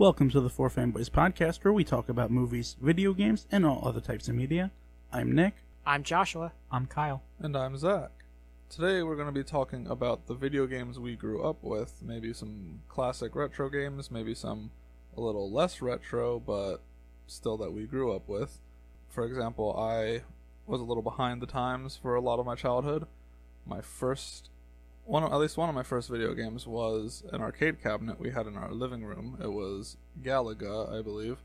Welcome to the Four Fanboys podcast, where we talk about movies, video games, and all other types of media. I'm Nick. I'm Joshua. I'm Kyle. And I'm Zach. Today we're going to be talking about the video games we grew up with. Maybe some classic retro games, maybe some a little less retro, but still that we grew up with. For example, I was a little behind the times for a lot of my childhood. My first one of, at least one of my first video games was an arcade cabinet we had in our living room. It was Galaga, I believe,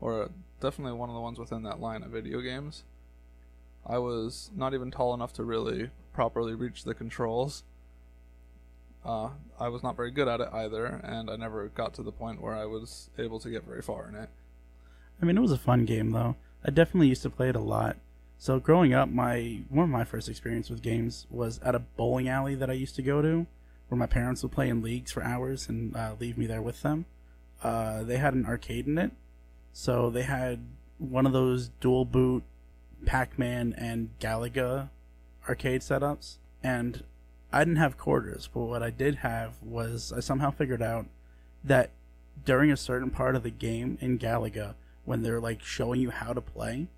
or definitely one of the ones within that line of video games. I was not even tall enough to really properly reach the controls. Uh, I was not very good at it either, and I never got to the point where I was able to get very far in it. I mean, it was a fun game, though. I definitely used to play it a lot. So growing up, my one of my first experience with games was at a bowling alley that I used to go to, where my parents would play in leagues for hours and uh, leave me there with them. Uh, they had an arcade in it, so they had one of those dual boot Pac-Man and Galaga arcade setups, and I didn't have quarters, but what I did have was I somehow figured out that during a certain part of the game in Galaga, when they're like showing you how to play,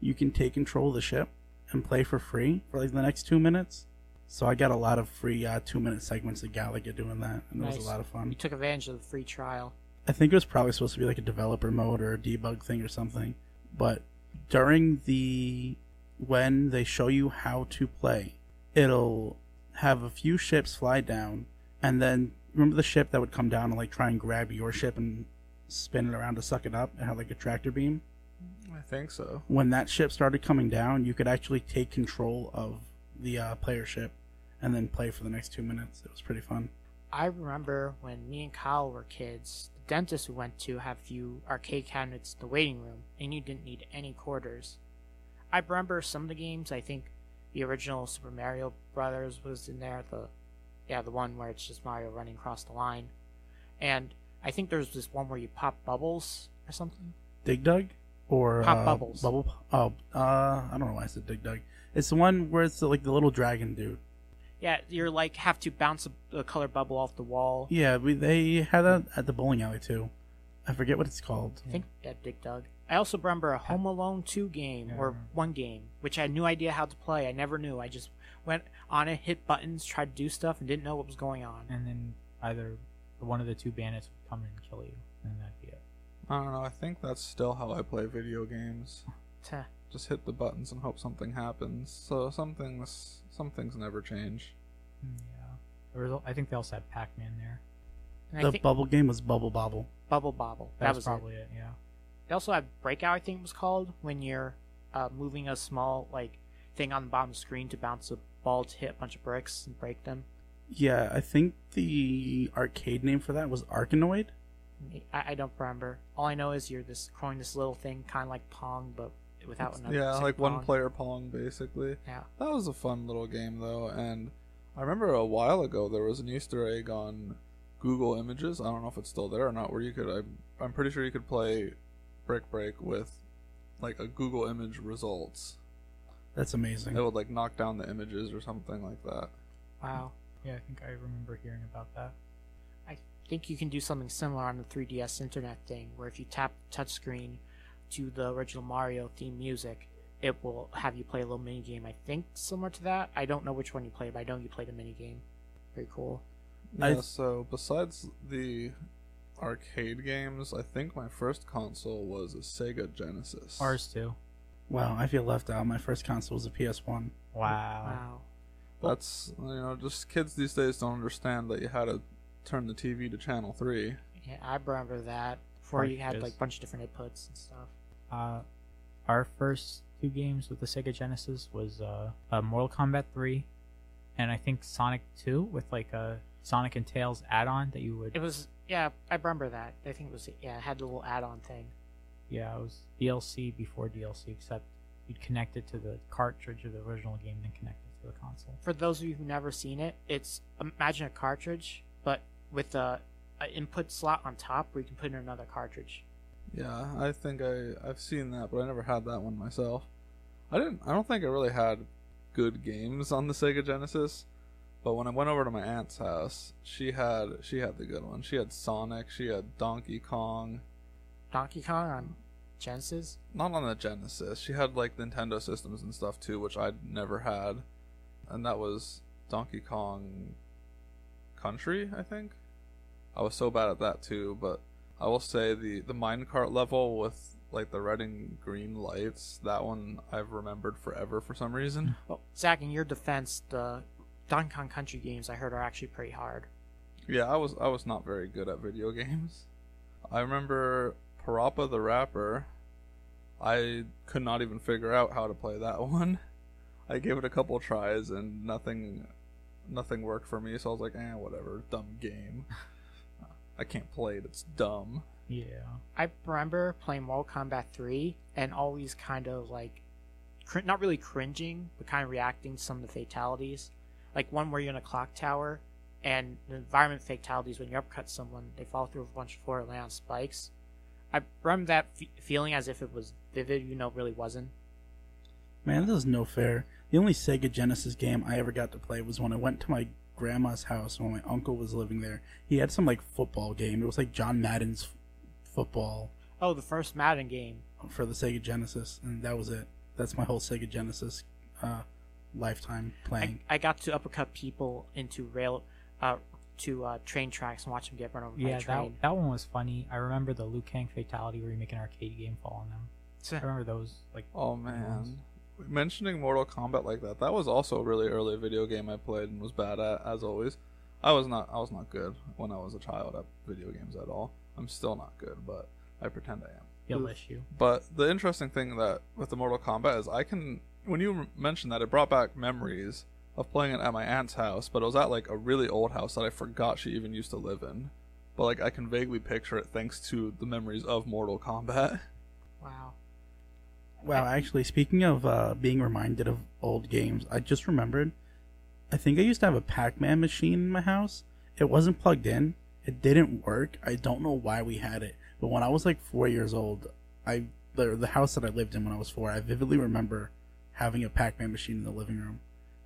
you can take control of the ship and play for free for like the next two minutes. So I got a lot of free uh, two minute segments of Galaga doing that, and it was a lot of fun. You took advantage of the free trial. I think it was probably supposed to be like a developer mode or a debug thing or something. But during the when they show you how to play, it'll have a few ships fly down, and then remember the ship that would come down and like try and grab your ship and spin it around to suck it up. It had like a tractor beam. I think so. When that ship started coming down, you could actually take control of the uh, player ship and then play for the next two minutes. It was pretty fun. I remember when me and Kyle were kids, the dentist we went to had a few arcade cabinets in the waiting room, and you didn't need any quarters. I remember some of the games. I think the original Super Mario Brothers was in there. The yeah, the one where it's just Mario running across the line, and I think there's this one where you pop bubbles or something. Dig Dug or Pop uh, Bubbles. Bubble. Oh, uh, I don't know why I said Dig Dug. It's the one where it's like the little dragon dude. Yeah, you're like have to bounce a, a colored bubble off the wall. Yeah, we, they had that at the bowling alley too. I forget what it's called. I think that Dig Dug. I also remember a Home Alone 2 game, or one game, which I had no idea how to play. I never knew. I just went on it, hit buttons, tried to do stuff, and didn't know what was going on. And then either one of the two bandits would come and kill you, and that'd be it. I don't know. I think that's still how I play video games. Teh. Just hit the buttons and hope something happens. So some things, some things never change. Mm, Yeah. There was, I think they also had Pac-Man there. And The think bubble game was Bubble Bobble. Bubble Bobble. That, That, was, was, probably it. Yeah. They also had Breakout, I think it was called, when you're uh, moving a small like thing on the bottom of the screen to bounce a ball to hit a bunch of bricks and break them. Yeah, I think the arcade name for that was Arkanoid. I, I don't remember. All I know is you're this throwing this little thing, kind of like Pong, but without another. yeah, second like one player Pong basically. Yeah. That was a fun little game though, and I remember a while ago there was an Easter egg on Google Images. I don't know if it's still there or not. Where you could, I'm, I'm pretty sure you could play Brick Break with like a Google Image results. That's amazing. It would like knock down the images or something like that. Wow. Yeah, I think I remember hearing about that. I think you can do something similar on the 3DS internet thing, where if you tap touchscreen to the original Mario theme music, it will have you play a little mini game. I think similar to that. I don't know which one you played, but I know you played a mini game. Pretty cool. Yeah. I- so besides the arcade games, I think my first console was a Sega Genesis. Ours too. wow, I feel left out. My first console was a PS1. Wow. Wow. That's you know, just kids these days don't understand that you had to turn the TV to channel three. Yeah, I remember that. Before you had like a bunch of different inputs and stuff. Uh, our first two games with the Sega Genesis was uh, uh, Mortal Kombat 3, and I think Sonic 2 with like a Sonic and Tails add-on that you would. It was yeah, I remember that. I think it was yeah, it had the little add-on thing. Yeah, it was DLC before DLC, except you'd connect it to the cartridge of the original game, then connect it to the console. For those of you who've never seen it, it's imagine a cartridge, but with a, a input slot on top where you can put in another cartridge. Yeah, I think I I've seen that, but I never had that one myself. I didn't. I don't think I really had good games on the Sega Genesis. But when I went over to my aunt's house, she had she had the good one. She had Sonic, she had Donkey Kong. Donkey Kong on Genesis. Not on the Genesis. She had like Nintendo systems and stuff too, which I'd never had. And that was Donkey Kong Country, I think. I was so bad at that too, but I will say the the minecart level with like the red and green lights, that one I've remembered forever for some reason. Well, Zach, in your defense, the Donkey Kong Country games I heard are actually pretty hard. Yeah, I was I was not very good at video games. I remember Parappa the Rapper. I could not even figure out how to play that one. I gave it a couple tries and nothing nothing worked for me, so I was like, eh, whatever, dumb game. I can't play it, it's dumb. Yeah. I remember playing Mortal Kombat 3 and always kind of like, cr- not really cringing, but kind of reacting to some of the fatalities. Like one where you're in a clock tower, and the environment fatalities when you upcut someone, they fall through a bunch of floor and land on spikes. I remember that f- feeling as if it was vivid, you know, it really wasn't. Man, this is no fair. The only Sega Genesis game I ever got to play was when I went to my grandma's house when my uncle was living there. He had some like football game. It was like John Madden's f- football Oh, the first Madden game. for the Sega Genesis, and that was it. That's my whole Sega Genesis uh, lifetime playing. I got to uppercut people into rail, uh, to uh, train tracks and watch them get run over by Yeah, a that, train. that one was funny. I remember the Liu Kang fatality where you make an arcade game fall on them. I remember those like Oh man. Mentioning Mortal Kombat like that, that was also a really early video game I played and was bad at, as always. I was not I was not good when I was a child at video games at all. I'm still not good, but I pretend I am. ill issue. But the interesting thing that with the Mortal Kombat is I can when you mentioned that it brought back memories of playing it at my aunt's house, but it was at like a really old house that I forgot she even used to live in. But like I can vaguely picture it thanks to the memories of Mortal Kombat. Wow. Wow, actually, speaking of uh, being reminded of old games, I just remembered. I think I used to have a Pac-Man machine in my house. It wasn't plugged in. It didn't work. I don't know why we had it, but when I was like four years old, I the, the house that I lived in when I was four, I vividly remember having a Pac-Man machine in the living room,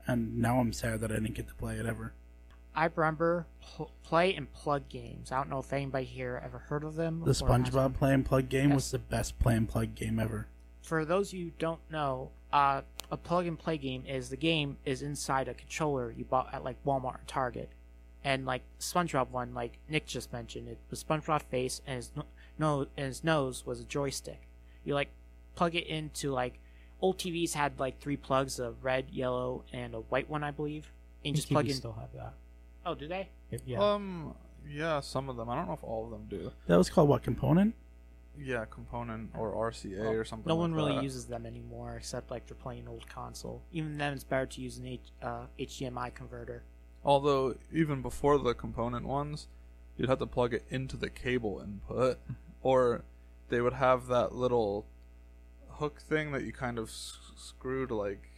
and now I'm sad that I didn't get to play it ever. I remember pl- play and plug games. I don't know if anybody here ever heard of them. The SpongeBob play and plug game Yes. was the best play and plug game ever. For those of you who don't know, uh, a plug and play game is the game is inside a controller you bought at like Walmart or Target, and like SpongeBob one, like Nick just mentioned, it was SpongeBob face and his no, no and his nose was a joystick. You like plug it into like old TVs had like three plugs, a red, yellow, and a white one, I believe. And you just plug TVs in. still have that. Oh, do they? Yeah. Um yeah, some of them. I don't know if all of them do. That was called what component? Yeah, component or RCA Well, or something. No like one really that. uses them anymore, except like they're playing an old console. Even then, it's better to use an H- uh, HDMI converter. Although even before the component ones, you'd have to plug it into the cable input, or they would have that little hook thing that you kind of s- screwed like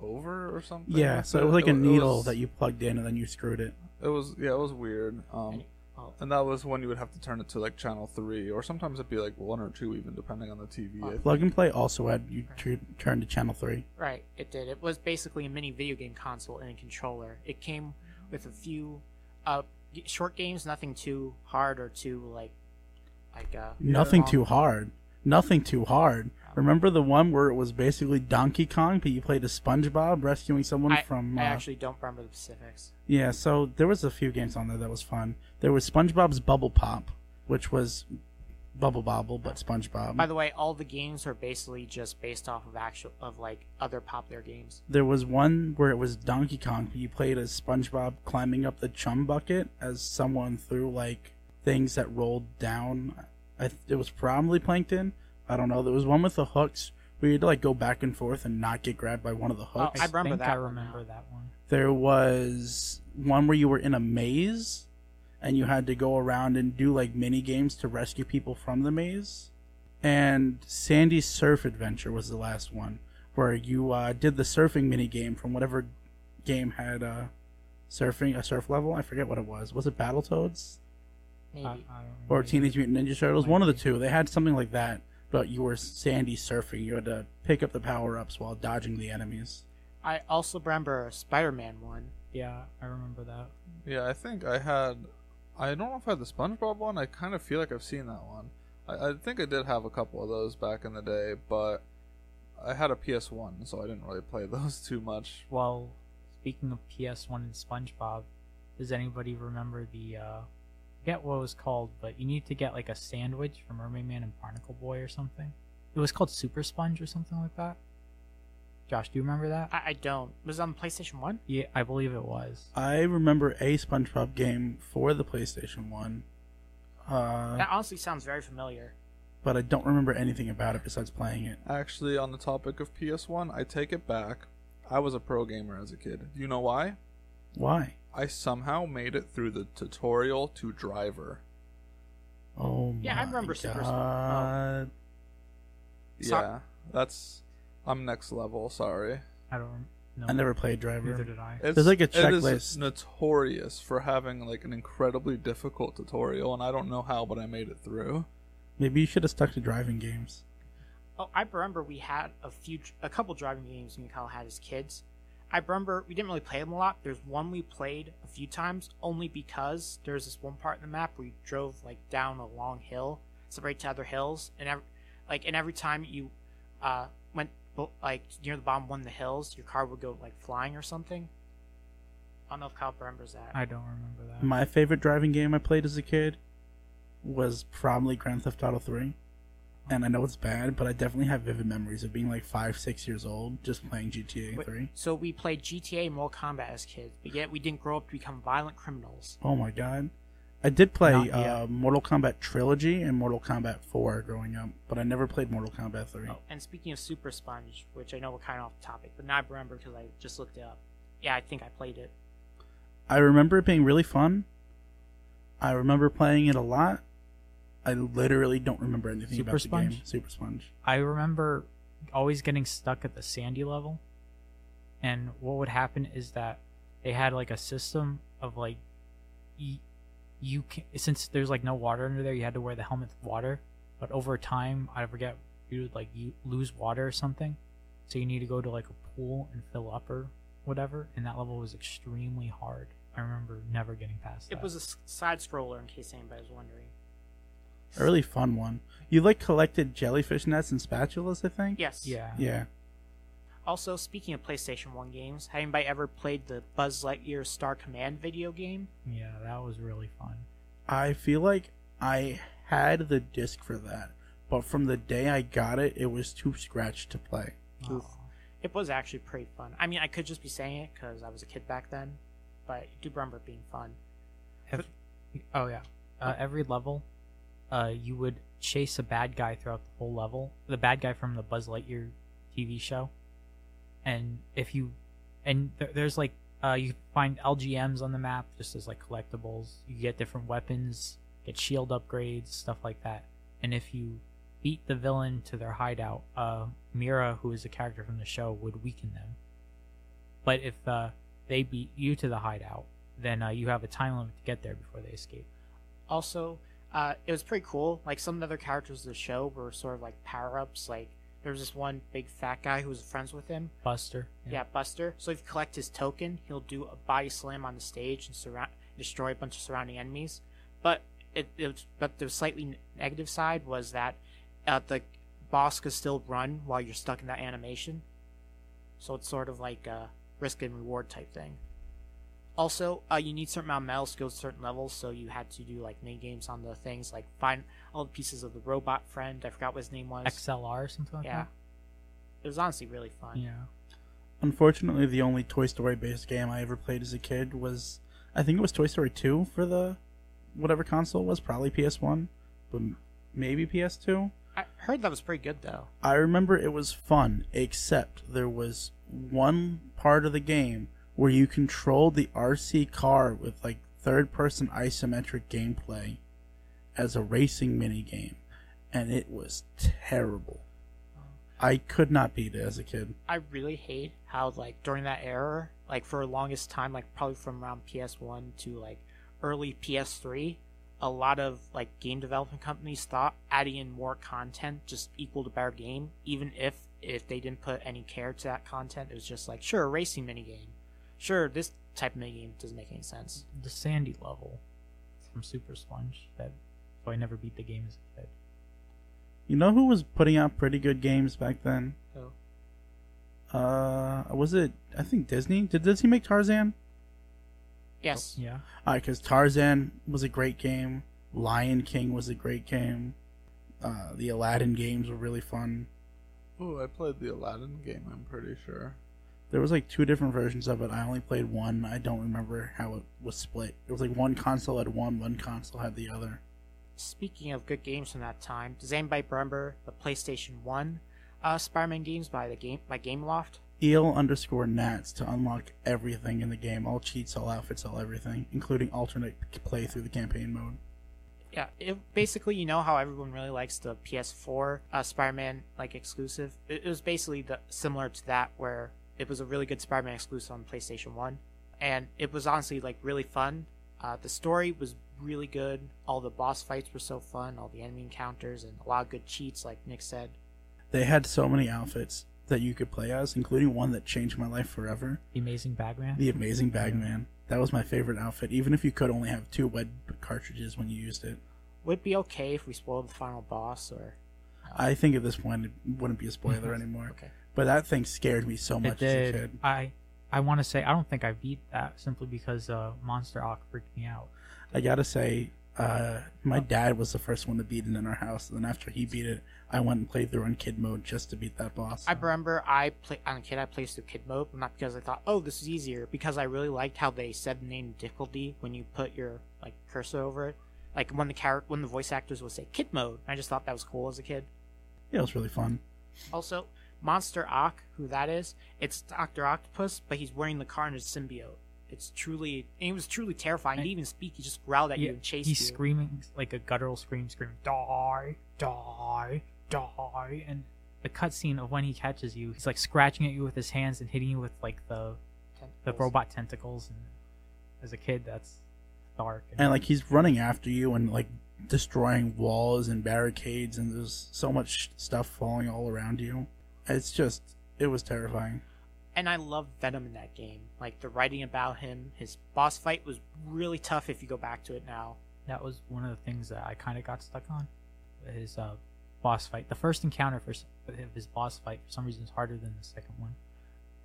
over or something. Yeah, so it was like a It needle was- that you plugged in and then you screwed it. It was yeah, it was weird. Um, Any- oh. and that was when you would have to turn it to like channel three, or sometimes it'd be like one or two, even depending on the TV. I Plug and play also had you tu- turn to channel three. Right, it did. It was basically a mini video game console and a controller. It came with a few uh, short games, nothing too hard or too like like uh. Nothing too hard. Nothing too hard. Remember the one where it was basically Donkey Kong, but you played as SpongeBob rescuing someone I, from. Uh, I actually don't remember the specifics. Yeah, so there was a few games on there that was fun. There was SpongeBob's Bubble Pop, which was Bubble Bobble, but SpongeBob. By the way, all the games are basically just based off of actual of like other popular games. there was one where it was Donkey Kong, but you played as SpongeBob climbing up the chum bucket as someone threw like things that rolled down. I, it was probably plankton. I don't know. There was one with the hooks where you had to like go back and forth and not get grabbed by one of the Oh, hooks. I remember think that I one remember that one. There was one where you were in a maze and you had to go around and do like mini games to rescue people from the maze. And Sandy's Surf Adventure was the last one where you uh, did the surfing mini game from whatever game had uh, surfing a surf level. I forget what it was. Was it Battletoads Maybe. I, I or Teenage. Mutant Ninja Turtles? One of the two. They had something like that, but you were Sandy surfing. You had to pick up the power ups while dodging the enemies. I also remember a Spider-Man one. Yeah, I remember that. Yeah, I think I had. I don't know if I had the SpongeBob one. I kind of feel like I've seen that one. I, I think I did have a couple of those back in the day, but I had a PS1, so I didn't really play those too much. Well, speaking of PS1 and SpongeBob, does anybody remember the uh forget what it was called, but you need to get like a sandwich from Mermaid Man and Barnacle Boy or something. It was called Super Sponge or something like that. Josh, do you remember that? I, I don't. Was it on PlayStation One? Yeah, I believe it was. I remember a SpongeBob game for the PlayStation One, uh, That honestly sounds very familiar. but I don't remember anything about it besides playing it. Actually, on the topic of PS1, I take it back. I was a pro gamer as a kid. Do you know why? Why? I somehow made it through the tutorial to driver. Oh Yeah, I my remember Super Sp- God. Oh. Yeah, that's. I'm next level. Sorry. I don't know. I never played Driver. Neither Driver. did I. It's, There's like a checklist. It is checklist. notorious for having like an incredibly difficult tutorial, and I don't know how, but I made it through. Maybe you should have stuck to driving games. Oh, I remember we had a few, a couple driving games me and Kyle had as kids. I remember we didn't really play them a lot. There's one we played a few times, only because there's this one part in the map where you drove like down a long hill, separate to other hills, and every, like, and every time you uh, went like near the bottom one of the hills, your car would go like flying or something. I don't know if Kyle remembers that. I don't remember that. My favorite driving game I played as a kid was probably Grand Theft Auto 3. And I know it's bad, but I definitely have vivid memories of being like five, six years old just playing GTA Wait, 3. So we played GTA and Mortal Kombat as kids, but yet we didn't grow up to become violent criminals. Oh my god. I did play uh, Mortal Kombat Trilogy and Mortal Kombat 4 growing up, but I never played Mortal Kombat 3. Oh, and speaking of Super Sponge, which I know we're kind of off topic, but now I remember because I just looked it up. Yeah, I think I played it. I remember it being really fun. I remember playing it a lot. I literally don't remember anything Super about the game. Sponge? Super Sponge. I remember always getting stuck at the sandy level. And what would happen is that they had like a system of like you, you can, since there's like no water under there, you had to wear the helmet with water. But over time, I forget you would like you lose water or something, so you need to go to like a pool and fill up or whatever. And that level was extremely hard. I remember never getting past. It that. was a side scroller, in case anybody was wondering. A really fun one. You like collected jellyfish nets and spatulas, I think? Yes. yeah. Yeah. Also, speaking of PlayStation 1 games, has anybody ever played the Buzz Lightyear Star Command video game? Yeah, that was really fun. I feel like I had the disc for that, but from the day I got it, it was too scratched to play. Oof. Aw. It was actually pretty fun. I mean, I could just be saying it because I was a kid back then, but I do remember it being fun. Ev- oh yeah. Uh, every level, uh, you would chase a bad guy throughout the whole level. The bad guy from the Buzz Lightyear TV show, and if you, and th- there's like, uh, you find LGMs on the map just as like collectibles. You get different weapons, get shield upgrades, stuff like that. And if you beat the villain to their hideout, uh, Mira, who is a character from the show, would weaken them. But if uh, they beat you to the hideout, then uh, you have a time limit to get there before they escape. Also, uh, it was pretty cool. Like some of the other characters of the show were sort of like power ups. Like there was this one big fat guy who was friends with him. Buster. Yeah, Buster. So if you collect his token, he'll do a body slam on the stage and surround destroy a bunch of surrounding enemies. But it, it was, but the slightly negative side was that uh, the boss could still run while you're stuck in that animation. So it's sort of like a risk and reward type thing. Also, uh, you need certain amount of medals to go to certain levels, so you had to do like mini games on the things, like find all the pieces of the robot friend. I forgot what his name was. XLR or something like that. yeah, it was honestly really fun. Yeah. Unfortunately, the only Toy Story based game I ever played as a kid was, I think it was Toy Story 2 for the whatever console it was, probably PS1, but maybe PS2. I heard that was pretty good though. I remember it was fun, except there was one part of the game where you controlled the RC car with like third person isometric gameplay as a racing minigame, and it was terrible. I could not beat it as a kid. I really hate how like during that era, like for the longest time, like probably from around PS1 to like early PS3, a lot of like game development companies thought adding in more content just equaled a better game, even if if they didn't put any care to that content. It was just like sure, a racing mini game. Sure, this type of minigame doesn't make any sense. The Sandy level from Super Sponge. That so I never beat the game as a kid. You know who was putting out pretty good games back then? Oh. Uh, was it? I think Disney. Did Disney make Tarzan? Yes. Yeah. Alright, because Tarzan was a great game. Lion King was a great game. Uh, the Aladdin games were really fun. Ooh, I played the Aladdin game. I'm pretty sure. There was like two different versions of it. I only played one. I don't remember how it was split. It was like one console had one, one console had the other. Speaking of good games from that time, does anybody remember the PlayStation One uh, Spider-Man games by the game by GameLoft? Eel underscore Nats to unlock everything in the game. All cheats, all outfits, all everything, including alternate play through the campaign mode. Yeah, it, basically, you know how everyone really likes the PS4 uh, Spider-Man like exclusive. It, it was basically the, similar to that, where it was a really good Spider-Man exclusive on PlayStation One, and it was honestly like really fun. Uh, the story was really good. All the boss fights were so fun. All the enemy encounters and a lot of good cheats, like Nick said. They had so many outfits that you could play as, including one that changed my life forever. The Amazing Bagman. The Amazing Bagman. That was my favorite outfit, even if you could only have two web cartridges when you used it. Would it be okay if we spoiled the final boss, or I think at this point it wouldn't be a spoiler anymore. okay? But that thing scared me so much it as a did. kid. I I want to say I don't think I beat that simply because uh, Monster Ock freaked me out. I gotta say, uh, my dad was the first one to beat it in our house, and then after he beat it, I went and played through on kid mode just to beat that boss. I remember I play on a kid. I played through kid mode, not because I thought, oh, this is easier, because I really liked how they said the name difficulty when you put your like cursor over it. Like when the character, when the voice actors would say kid mode, I just thought that was cool as a kid. yeah, it was really fun. Also, Monster Ock, who that is, it's Doctor Octopus, but he's wearing the Carnage symbiote. It's truly, and it was truly terrifying. He didn't even speak; he just growled at you and chased he's you. He's screaming like a guttural scream, scream, "Die, die, die!" And the cutscene of when he catches you, he's like scratching at you with his hands and hitting you with like the the robot tentacles. And as a kid, that's dark. And like he's running after you and like destroying walls and barricades, and there's so much stuff falling all around you. It's just, it was terrifying. and I love Venom in that game. Like the writing about him, his boss fight was really tough. If you go back to it now, that was one of the things that I kind of got stuck on. His uh, boss fight, the first encounter for of his boss fight, for some reason, is harder than the second one.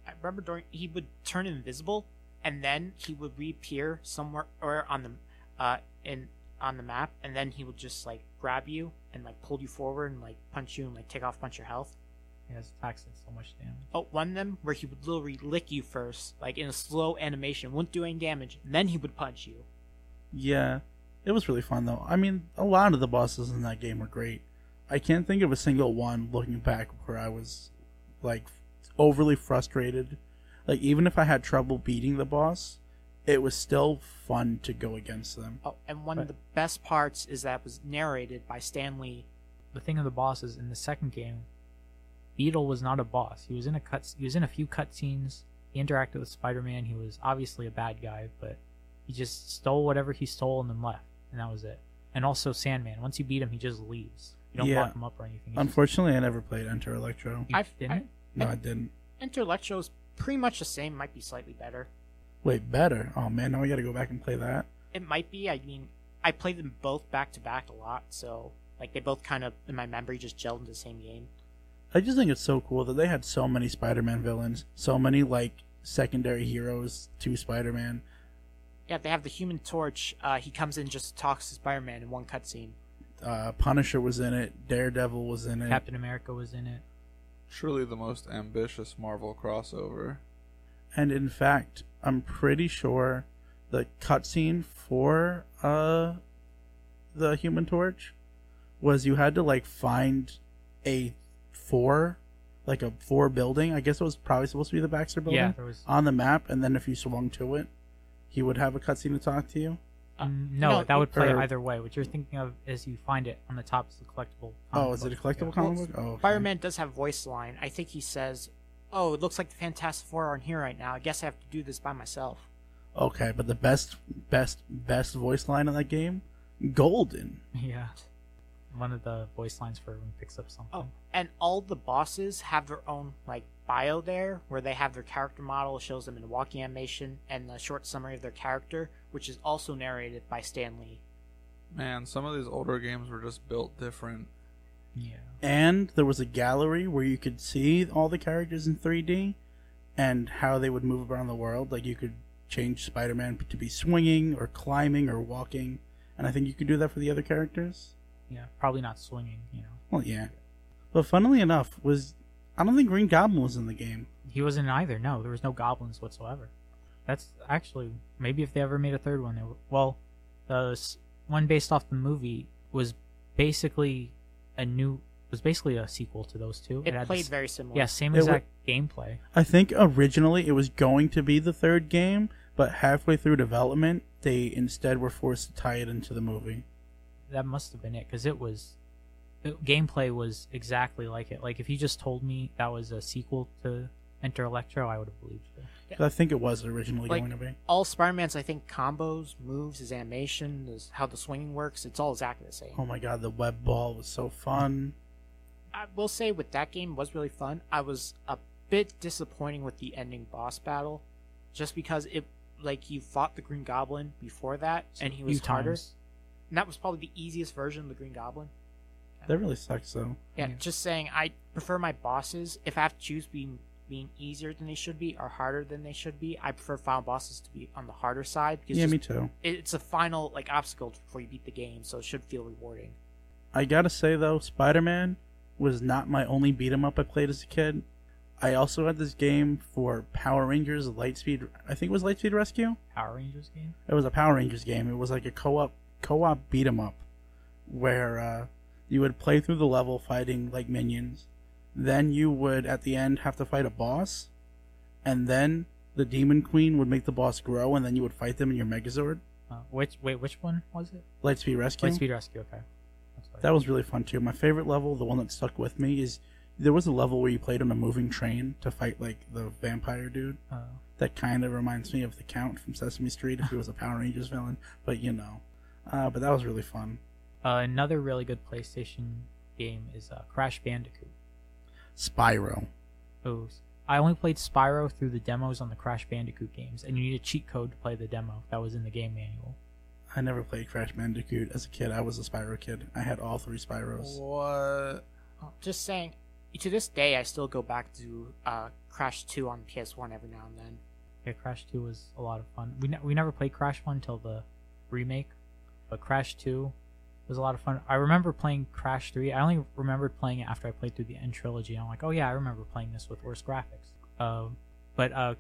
I remember during he would turn invisible, and then he would reappear somewhere or on the uh in on the map, and then he would just like grab you and like pull you forward and like punch you and like take off a bunch of your health. He has attacks did so much damage. Oh, one of them where he would literally lick you first, like in a slow animation, wouldn't do any damage, and then he would punch you. Yeah, it was really fun though. I mean, a lot of the bosses in that game were great. I can't think of a single one looking back where I was like overly frustrated. Like even if I had trouble beating the boss, it was still fun to go against them. Oh, and one Right. of the best parts is that it was narrated by Stan Lee. The thing of the bosses in the second game, Beetle was not a boss. He was in a cut. He was in a few cutscenes. He interacted with Spider-Man. He was obviously a bad guy, but he just stole whatever he stole and then left, and that was it. And also Sandman. Once you beat him, he just leaves. You don't Yeah. lock him up or anything. He just- Unfortunately, I never played Enter Electro. I've- didn't. No, I didn't. Enter Electro's pretty much the same, might be slightly better. Wait, better? Oh man, now I got to go back and play that. It might be. I mean, I played them both back to back a lot, so like they both kind of in my memory just gelled into the same game. I just think it's so cool that they had so many Spider-Man villains, so many like secondary heroes to Spider-Man. Yeah, they have the Human Torch. Uh, he comes in just talks to Spider-Man in one cutscene. Uh, Punisher was in it. Daredevil was in it. Captain America was in it. Truly the most ambitious Marvel crossover. And in fact, I'm pretty sure the cutscene for uh the Human Torch was you had to like find a four, like a four building. I guess it was probably supposed to be the Baxter building Yeah, there was. on the map, and then if you swung to it, he would have a cutscene to talk to you. Uh, no, no, that would play or- either way. What you're thinking of is you find it on the top is the collectible. Oh, is it a book. collectible Yeah. comic book? Oh, okay. Spider-Man does have voice line. I think he says, "Oh, it looks like the Fantastic Four aren't here right now. I guess I have to do this by myself." Okay, but the best, best, best voice line in that game, Golden. Yeah. One of the voice lines for when he picks up something. Oh, and all the bosses have their own like bio there where they have their character model, shows them in walking animation, and the short summary of their character, which is also narrated by Stan Lee. Man, some of these older games were just built different. Yeah. And there was a gallery where you could see all the characters in 3D and how they would move around the world. Like you could change Spider-Man to be swinging or climbing or walking, and I think you could do that for the other characters. Yeah. Probably not swinging. You know. Well, yeah. But funnily enough, was I don't think Green Goblin was in the game. He wasn't either. No, there was no goblins whatsoever. That's actually maybe if they ever made a third one, they w- well, uh, the one based off the movie was basically a new was basically a sequel to those two. It had the played s- very similar. yeah, same It wa- exact gameplay. I think originally it was going to be the third game, but halfway through development, they instead were forced to tie it into the movie. That must have been it because it was the gameplay was exactly like it. Like if you just told me that was a sequel to Enter Electro, I would have believed you. I think it was originally Like- going to be. All Spider-Man's, I think, combos, moves, his animation, his, how the swinging works, it's all exactly the same. Oh my god, the web ball was so fun. I will say with that game it was really fun. I was a bit disappointing with the ending boss battle, just because it like you fought the Green Goblin before that, and he was harder. times. And that was probably the easiest version of the Green Goblin. That really sucks though. Yeah, Yeah. just saying. I prefer my bosses if I have to choose being being easier than they should be or harder than they should be. I prefer final bosses to be on the harder side because yeah, just- me too. it's a final like obstacle before you beat the game, so it should feel rewarding. I gotta say though, Spider Man was not my only beat 'em up I played as a kid. I also had this game for Power Rangers Lightspeed. I think it was Lightspeed Rescue. Power Rangers game. It was a Power Rangers game. It was like a co-op co-op beat 'em up, where uh, you would play through the level fighting like minions. Then you would at the end have to fight a boss, and then the Demon Queen would make the boss grow, and then you would fight them in your Megazord. Uh, which wait, which one was it? Lightspeed Rescue. Lightspeed Rescue. Okay. That's what I- That was really fun too. My favorite level, the one that stuck with me, is there was a level where you played on a moving train to fight like the vampire dude. uh, That kind of reminds me of the Count from Sesame Street if he was a Power Rangers villain, but you know. Uh, but that was really fun. uh, another really good PlayStation game is uh, Crash Bandicoot. Spyro. Oh, I only played Spyro through the demos on the Crash Bandicoot games, and you need a cheat code to play the demo. That was in the game manual. I never played Crash Bandicoot as a kid. I was a Spyro kid. I had all three Spyros. What? Oh, Just saying, to this day, I still go back to uh, Crash 2 on PS1 every now and then. Yeah, Crash 2 was a lot of fun. We ne- we never played Crash 1 until the remake, but Crash 2 was a lot of fun. I remember playing Crash 3. I only remembered playing it after I played through the end trilogy. I'm like, oh yeah, I remember playing this with worse graphics. Um, but uh,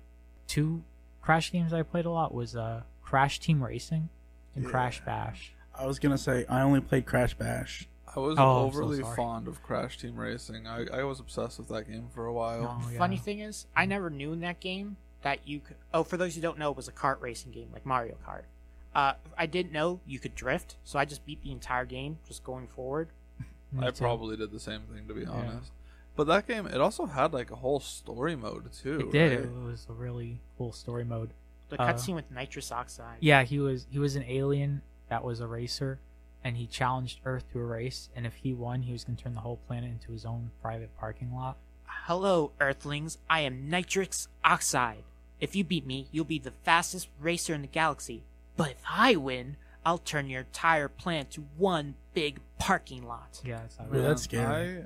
two Crash games I played a lot was uh, Crash Team Racing and Yeah. Crash Bash. I was gonna say I only played Crash Bash. I was Oh, I'm so overly fond of Crash Team Racing. I, I was obsessed with that game for a while. Oh, yeah. Funny thing is, I never knew in that game that you could. Oh, for those who don't know, it was a kart racing game like Mario Kart. Uh, I didn't know you could drift, so I just beat the entire game just going forward. I too. probably did the same thing to be Yeah. honest. But that game, it also had like a whole story mode too. It did. right? It was a really cool story mode. The Uh, cutscene with nitrous oxide. Yeah, he was he was an alien that was a racer, and he challenged Earth to a race. And if he won, he was going to turn the whole planet into his own private parking lot. Hello, Earthlings. I am nitrous oxide. If you beat me, you'll be the fastest racer in the galaxy. But if I win, I'll turn your entire plant to one big parking lot. Yeah, that's how it Yeah, was. that's scary. I,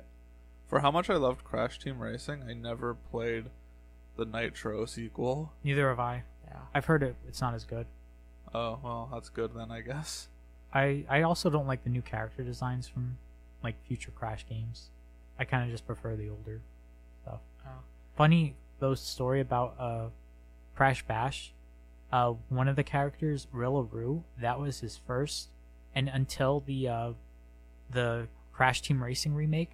for how much I loved Crash Team Racing, I never played the Nitro sequel. Neither have I. Yeah. I've heard it. It's not as good. Oh well, that's good then, I guess. I I also don't like the new character designs from like future Crash games. I kind of just prefer the older stuff. Oh. Funny though story about uh Crash Bash. Uh, one of the characters, Rilla Roo, that was his first, and until the uh, the Crash Team Racing remake,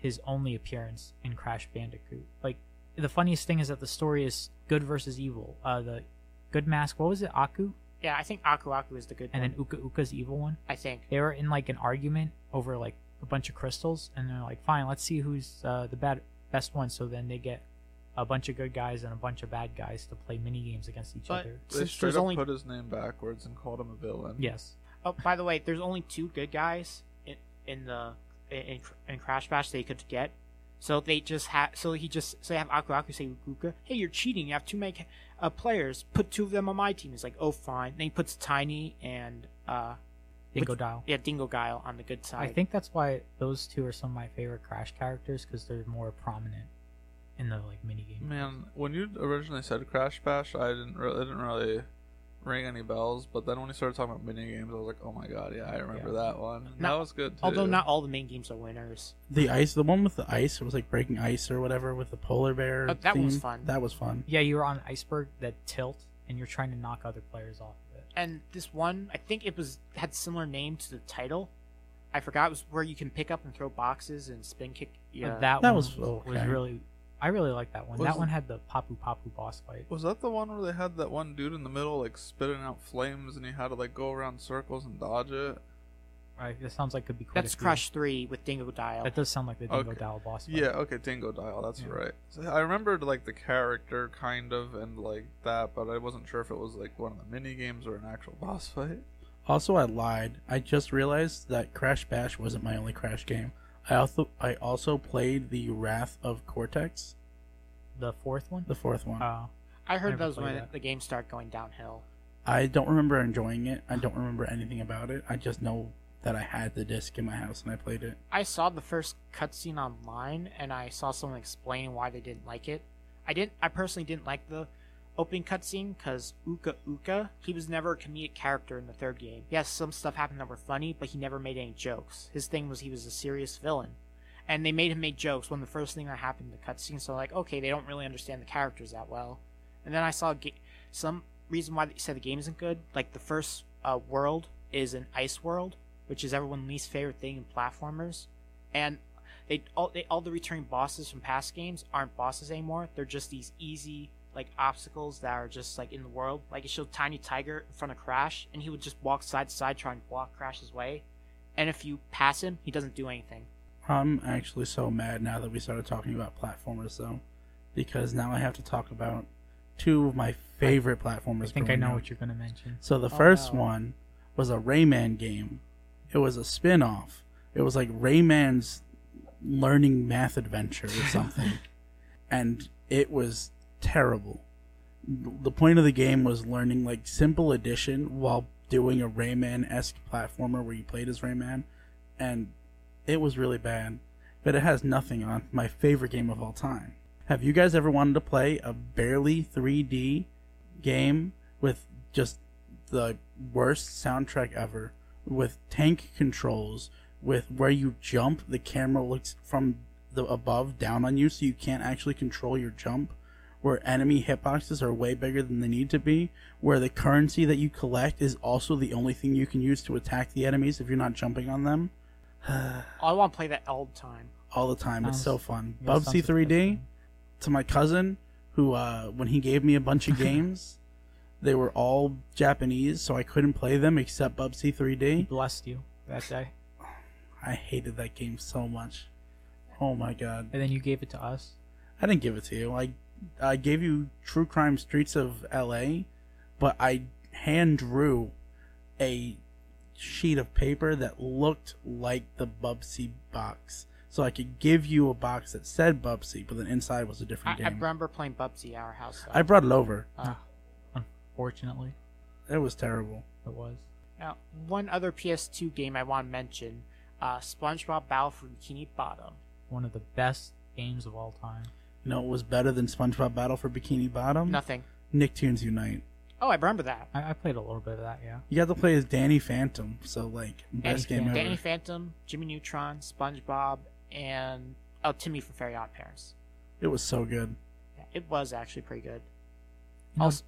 his only appearance in Crash Bandicoot. Like the funniest thing is that the story is good versus evil. Uh, the good mask, what was it, Aku, Yeah, I think Aku Aku is the good and one. then Uka Uka's evil one I think. they were in like an argument over like a bunch of crystals and they're like fine let's see who's uh, the bad best one so then they get a bunch of good guys and a bunch of bad guys to play mini games against each But- other They Since straight up only- put his name backwards and called him a villain. yes Oh, by the way, there's only two good guys in in the in, in Crash Bash they could get. So they just have. So he just so they have Aku Aku say Uka, "Hey, you're cheating. You have too many uh, players. Put two of them on my team." He's like, "Oh, fine." Then he puts Tiny and uh, Dingo Which- Dial. yeah, Dingodile on the good side. I think that's why those two are some of my favorite Crash characters because they're more prominent in the like mini game. Man, when you originally said Crash Bash, I didn't really, didn't really ring any bells. But then when you started talking about mini games, I was like, oh my god, yeah, I remember Yeah. that one. Not- that was good too. Although not all the main games are winners. The ice, the one with the ice, it was like breaking ice or whatever with the polar bear. Oh, that one was fun. That was fun. Yeah, you were on an iceberg that tilt, and you're trying to knock other players off of it. And this one, I think it was had similar name to the title. I forgot it was where you can pick up and throw boxes and spin kick. But Yeah, that, That one was was, really. I really like that one. Was- that one had the Papu Papu boss fight. Was that the one where they had that one dude in the middle, like spitting out flames, and he had to like go around circles and dodge it? Right, that sounds like could be quite that's a. Crash Three with Dingodile. That does sound like the Dingo Okay. Dial boss fight. Yeah, okay, Dingodile, that's Yeah. right. So I remembered like the character kind of and like that, but I wasn't sure if it was like one of the mini games or an actual boss fight. Also, I lied. I just realized that Crash Bash wasn't my only Crash game. I also I also played the Wrath of Cortex, The fourth one. the fourth one. Oh, I heard Never that was played when that. the game start going downhill. I don't remember enjoying it. I don't remember anything about it. I just know that I had the disc in my house and I played it. I saw the first cutscene online, and I saw someone explaining why they didn't like it. I didn't. I personally didn't like the opening cutscene because Uka Uka, he was never a comedic character in the third game. Yes, some stuff happened that were funny, but he never made any jokes. His thing was he was a serious villain, and they made him make jokes when the first thing that happened in the cutscene. So like, okay, they don't really understand the characters that well. And then I saw ga- some reason why they said the game isn't good. Like the first uh, world is an ice world, which is everyone's least favorite thing in platformers, and they all they, all the returning bosses from past games aren't bosses anymore. They're just these easy like obstacles that are just like in the world. Like it showed Tiny Tiger in front of Crash, and he would just walk side to side trying to block Crash's way. And if you pass him, he doesn't do anything. I'm actually so mad now that we started talking about platformers, though, because now I have to talk about two of my favorite platformers. I think I know up. what you're gonna mention. So the Oh, first no. one was a Rayman game. It was a spin-off. It was like Rayman's learning math adventure or something. and it was terrible. The point of the game was learning like simple addition while doing a Rayman-esque platformer where you played as Rayman and it was really bad. But it has nothing on my favorite game of all time. Have you guys ever wanted to play a barely 3D game with just the worst soundtrack ever with tank controls with where you jump the camera looks from the above down on you so you can't actually control your jump where enemy hitboxes are way bigger than they need to be where the currency that you collect is also the only thing you can use to attack the enemies if you're not jumping on them. I want to play that all the time. all the time. It's so fun. Yeah, sounds bubsy 3d to my cousin who uh when he gave me a bunch of games they were all japanese so i couldn't play them except bubsy He 3d blessed you that day, i hated that game so much. Oh my god. And then you gave it to us. i didn't give it to you. I i gave you true crime streets of la but i hand drew a sheet of paper that looked like the bubsy box so i could give you a box that said bubsy but then inside was a different I game I remember playing Bubsy at our house. Though. I brought it over. Uh, Unfortunately, It was terrible. it was. now, one other PS2 game I want to mention: uh, SpongeBob Battle for Bikini Bottom. One of the best games of all time. You know, it was better than SpongeBob Battle for Bikini Bottom. Nothing. Nicktoons Unite. Oh, I remember that. I, I played a little bit of that. Yeah. You got to play as Danny Phantom, so like best Danny game Phantom. ever. Danny Phantom, Jimmy Neutron, SpongeBob, and oh, Timmy from Fairy Odd Parents. It was so good. Yeah, it was actually pretty good. You know, Also-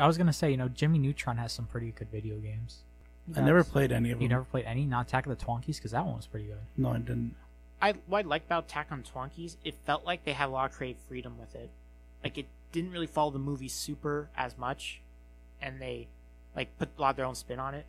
I was gonna say, you know, Jimmy Neutron has some pretty good video games. I never played any of them. You never played any? Not Attack of the Twonkies, because that one was pretty good. No, I didn't. I what I liked about Attack on Twonkies, it felt like they had a lot of creative freedom with it. Like it didn't really follow the movie super as much, and they like put a lot of their own spin on it.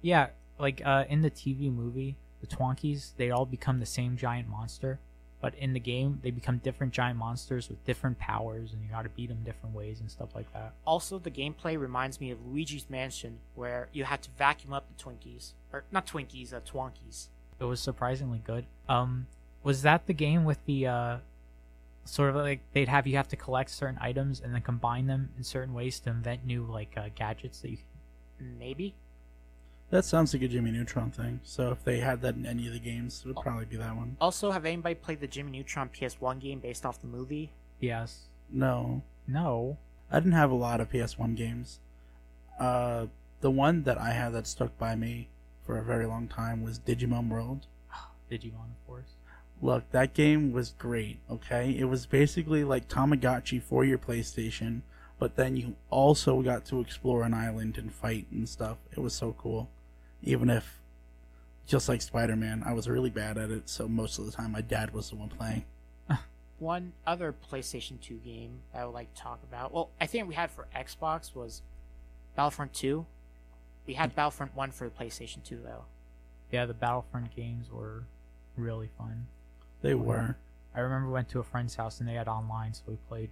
Yeah, like uh, in the TV movie, the Twonkies, they all become the same giant monster, but in the game, they become different giant monsters with different powers, and you got to beat them different ways and stuff like that. Also, the gameplay reminds me of Luigi's Mansion, where you had to vacuum up the Twinkies or not Twinkies, uh, Twonkies. It was surprisingly good. Um, Was that the game with the uh, sort of like they'd have you have to collect certain items and then combine them in certain ways to invent new like uh, gadgets that you can Maybe. That sounds like a Jimmy Neutron thing. So if they had that in any of the games, it would probably be that one. Also, have anybody played the Jimmy Neutron PS1 game based off the movie? Yes. No, No. I didn't have a lot of PS1 games. Uh, the one that I had that stuck by me for a very long time was Digimon World. Digimon, of course. Look, that game was great, okay? It was basically like Tamagotchi for your PlayStation, but then you also got to explore an island and fight and stuff. It was so cool. Even if, just like Spider Man, I was really bad at it, so most of the time my dad was the one playing. One other PlayStation 2 game I would like to talk about. Well, I think we had for Xbox was Battlefront 2. We had Battlefront 1 for the PlayStation 2 though. Yeah, the Battlefront games were really fun. They were. I remember went to a friend's house and they had online, so we played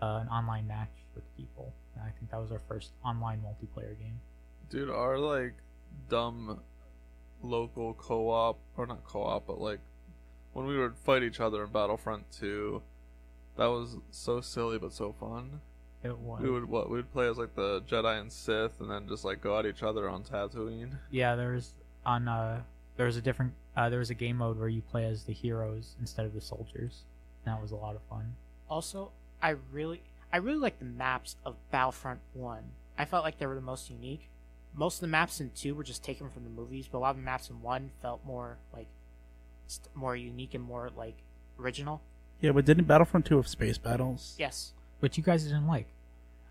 uh, an online match with people. And I think that was our first online multiplayer game. Dude, our like dumb local co-op or not co-op, but like when we would fight each other in Battlefront 2, that was so silly but so fun. It was. We would what? We'd play as like the Jedi and Sith, and then just like go at each other on Tatooine. Yeah, there was on uh there was a different uh there was a game mode where you play as the heroes instead of the soldiers. And that was a lot of fun. Also, I really I really like the maps of Battlefront 1. I felt like they were the most unique. Most of the maps in 2 were just taken from the movies, but a lot of the maps in 1 felt more like st- more unique and more like original. Yeah, but didn't Battlefront 2 have space battles? Yes. But you guys didn't like.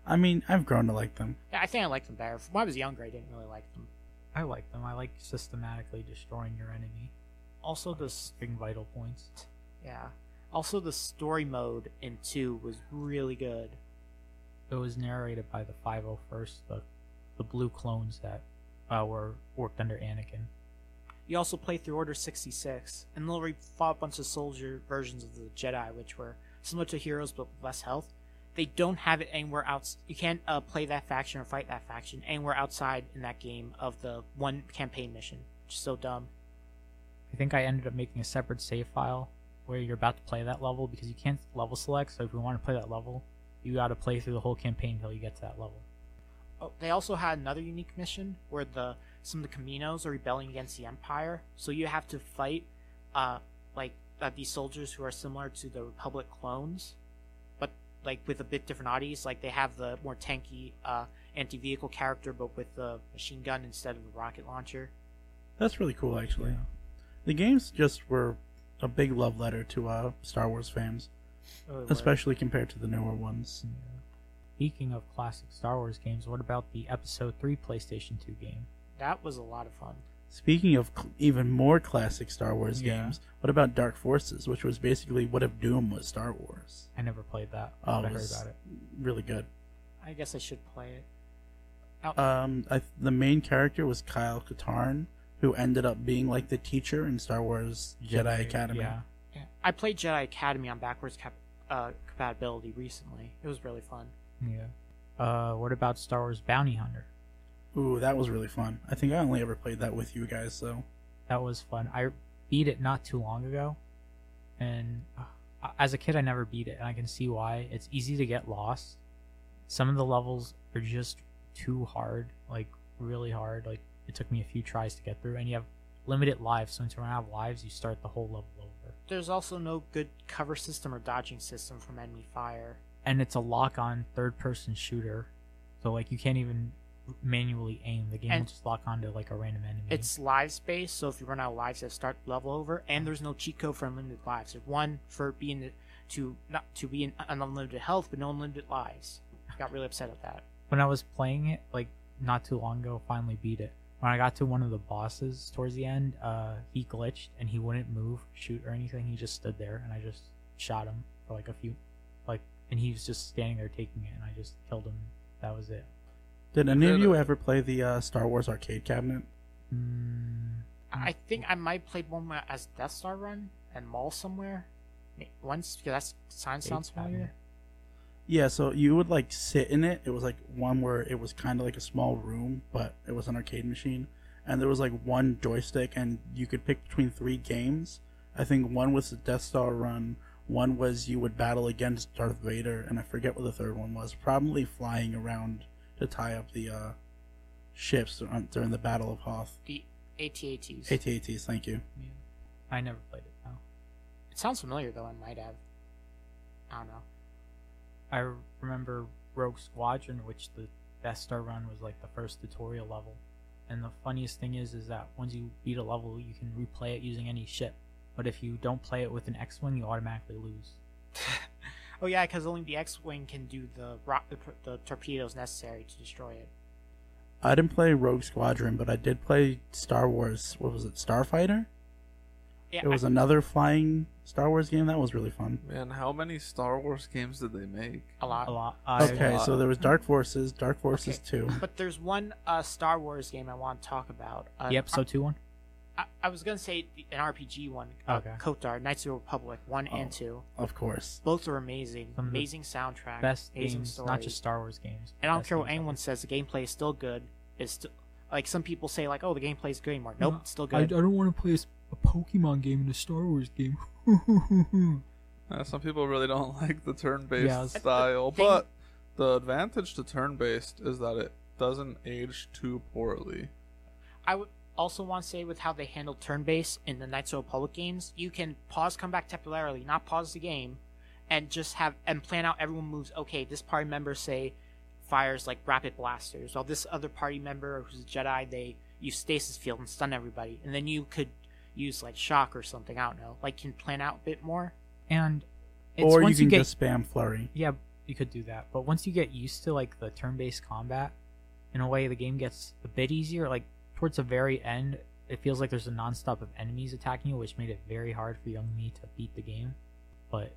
I mean, I've grown to like them. Yeah, I think I liked them better. When I was younger, I didn't really like them. I like them. I like systematically destroying your enemy, Also, the s- vital points. yeah. Also, the story mode in 2 was really good. It was narrated by the 501st, the the blue clones that uh, were worked under Anakin. You also play through Order 66, and then we fought a bunch of soldier versions of the Jedi, which were similar to heroes but with less health. They don't have it anywhere else. You can't uh, play that faction or fight that faction anywhere outside in that game of the one campaign mission. Which is so dumb. I think I ended up making a separate save file where you're about to play that level because you can't level select. So if you want to play that level, you got to play through the whole campaign until you get to that level. Oh, they also had another unique mission where the some of the Caminos are rebelling against the Empire. So you have to fight, uh, like uh, these soldiers who are similar to the Republic clones, like with a bit different oddies. Like they have the more tanky uh, anti-vehicle character, but with the machine gun instead of the rocket launcher. That's really cool, actually. The games just were a big love letter to uh, Star Wars fans, Really were. especially compared to the newer ones. Speaking of classic Star Wars games, what about the Episode 3 PlayStation 2 game? that was a lot of fun. Speaking of cl- even more classic Star Wars Yeah. games, what about Dark Forces, which was basically what if Doom was Star Wars? I never played that. Oh, but it I heard was about it. really good. I guess I should play it. Um, I, the main character was Kyle Katarn, who ended up being like the teacher in Star Wars Jedi, Academy. Yeah. Yeah. I played Jedi Academy on backwards cap- uh, compatibility recently. It was really fun. Yeah. Uh, what about Star Wars Bounty Hunter? Ooh, that was really fun. I think I only ever played that with you guys, though. That was fun. I beat it not too long ago, and uh, as a kid, I never beat it, and I can see why. It's easy to get lost. Some of the levels are just too hard, like really hard. Like it took me a few tries to get through, and you have limited lives. So once you run out of lives, you start the whole level over. There's also no good cover system or dodging system from enemy fire. And it's a lock-on third-person shooter, so like you can't even manually aim. The game And- will just lock onto like a random enemy. It's lives based, so if you run out of lives, you start level over. And there's no cheat code for unlimited lives. There's one for being to not to be in unlimited health, but no unlimited lives. I Got really upset at that. when I was playing it, like not too long ago, finally beat it. When I got to one of the bosses towards the end, uh, he glitched and he wouldn't move, shoot, or anything. He just stood there, and I just shot him for like a few, like, and he was just standing there taking it, and I just killed him. That was it. Did any of you ever play the uh, Star Wars arcade cabinet? Mm, I think I might played one as Death Star Run and Mall somewhere. Once, because that sign sounds familiar. Yeah, so you would like sit in it. It was like one where it was kind of like a small room, but it was an arcade machine, and there was like one joystick, and you could pick between three games. I think one was the Death Star run, one was you would battle against Darth Vader, and I forget what the third one was. Probably flying around to tie up the uh, ships during the Battle of Hoth. The AT-ATs. AT-ATs, thank you. Yeah. I never played it. No. It sounds familiar though. I might have. I don't know. I remember Rogue Squadron, which the Death Star run was like the first tutorial level. And the funniest thing is, is that once you beat a level, you can replay it using any ship. But if you don't play it with an X-wing, you automatically lose. Oh yeah, because only the X-wing can do the, ro- the the torpedoes necessary to destroy it. I didn't play Rogue Squadron, but I did play Star Wars. What was it? Starfighter. Yeah, It was another flying Star Wars game that was really fun. Man, how many Star Wars games did they make? a lot. A lot. I, Okay, lot. so there was Dark Forces, Dark Forces Okay. Two. But there's one uh, Star Wars game I want to talk about. Uh, the episode two one. I, I was gonna say the- an RPG one. Uh, Okay. KOTOR, Knights of the Republic, one Oh. and two. Of course. Both are amazing. Some amazing soundtrack. Best amazing games, story. not just Star Wars games. And I don't care what anyone ever. says. The gameplay is still good. It's still like some people say like, oh, the gameplay is good anymore. Nope, No, it's still I, I don't want to play a Pokemon game in a Star Wars game. Uh, some people really don't like the turn-based Yeah, it's- style, Thing- but the advantage to turn-based is that it doesn't age too poorly. I would also want to say with how they handle turn-based in the Knights of the Republic games, you can pause, come back temporarily, not pause the game, and just have and plan out everyone moves. Okay, this party member say fires like rapid blasters, while this other party member who's a Jedi they use stasis field and stun everybody, and then you could use like shock or something. I don't know, like can plan out a bit more. and it's or you once can you, get just spam flurry. yeah, you could do that. But once you get used to like the turn-based combat, in a way, the game gets a bit easier. Like towards the very end, it feels like there's a nonstop of enemies attacking you, which made it very hard for young me to beat the game. But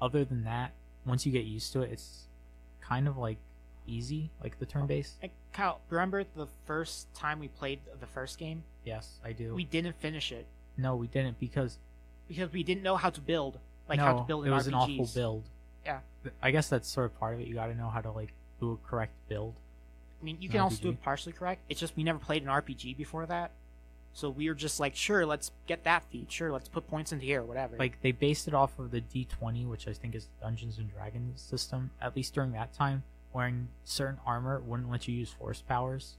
other than that, once you get used to it, it's kind of like easy, like the turn-based. Like Kyle, remember the first time we played the first game? Yes, I do. We didn't finish it no, we didn't because because we didn't know how to build, like no, how to build it was an awful build. Yeah. I guess that's sort of part of it. You got to know how to like do a correct build. I mean, you can also do it partially correct. It's just we never played an RPG before that, so we were just like, sure, let's get that feat. Sure, let's put points into here, whatever. Like they based it off of the D20, which I think is Dungeons and Dragons system. At least during that time, wearing certain armor wouldn't let you use force powers.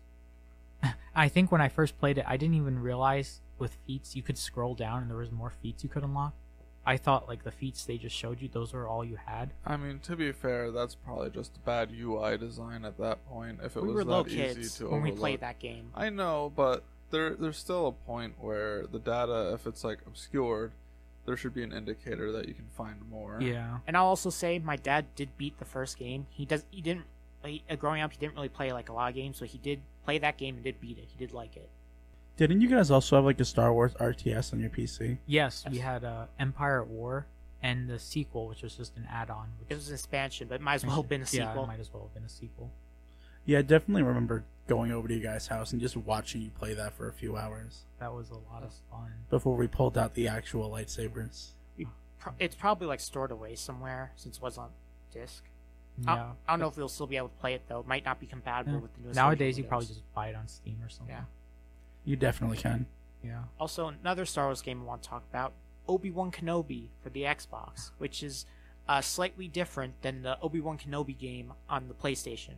I think when I first played it, I didn't even realize with feats you could scroll down and there was more feats you could unlock. I thought like the feats they just showed you, those were all you had. I mean, to be fair, that's probably just bad UI design at that point. If it we was were that low easy kids to when overlook. we played that game. I know, but there there's still a point where the data, if it's like obscured, there should be an indicator that you can find more. Yeah. And I'll also say my dad did beat the first game. He does. He didn't. Like, uh, growing up, he didn't really play like a lot of games, but he did play that game and did beat it. He did like it. Didn't you guys also have like a Star Wars RTS on your PC? Yes, we had uh, Empire at War and the sequel, which was just an add-on. Which It was an expansion, but it might as well have been a Yeah, sequel. it might as well have been a sequel. Yeah, I definitely remember going over to your guys' house and just watching you play that for a few hours That was a lot of fun. before we pulled out the actual lightsabers. Pro- It's probably like stored away somewhere since it was on disc. I- Yeah. I, don't know if we'll still be able to play it though. It might not be compatible Yeah. with the newest. Nowadays, you probably just buy it on Steam or something. Yeah. You definitely can. Yeah. Also, another Star Wars game I want to talk about: Obi Wan Kenobi for the Xbox, which is uh, slightly different than the Obi Wan Kenobi game on the PlayStation.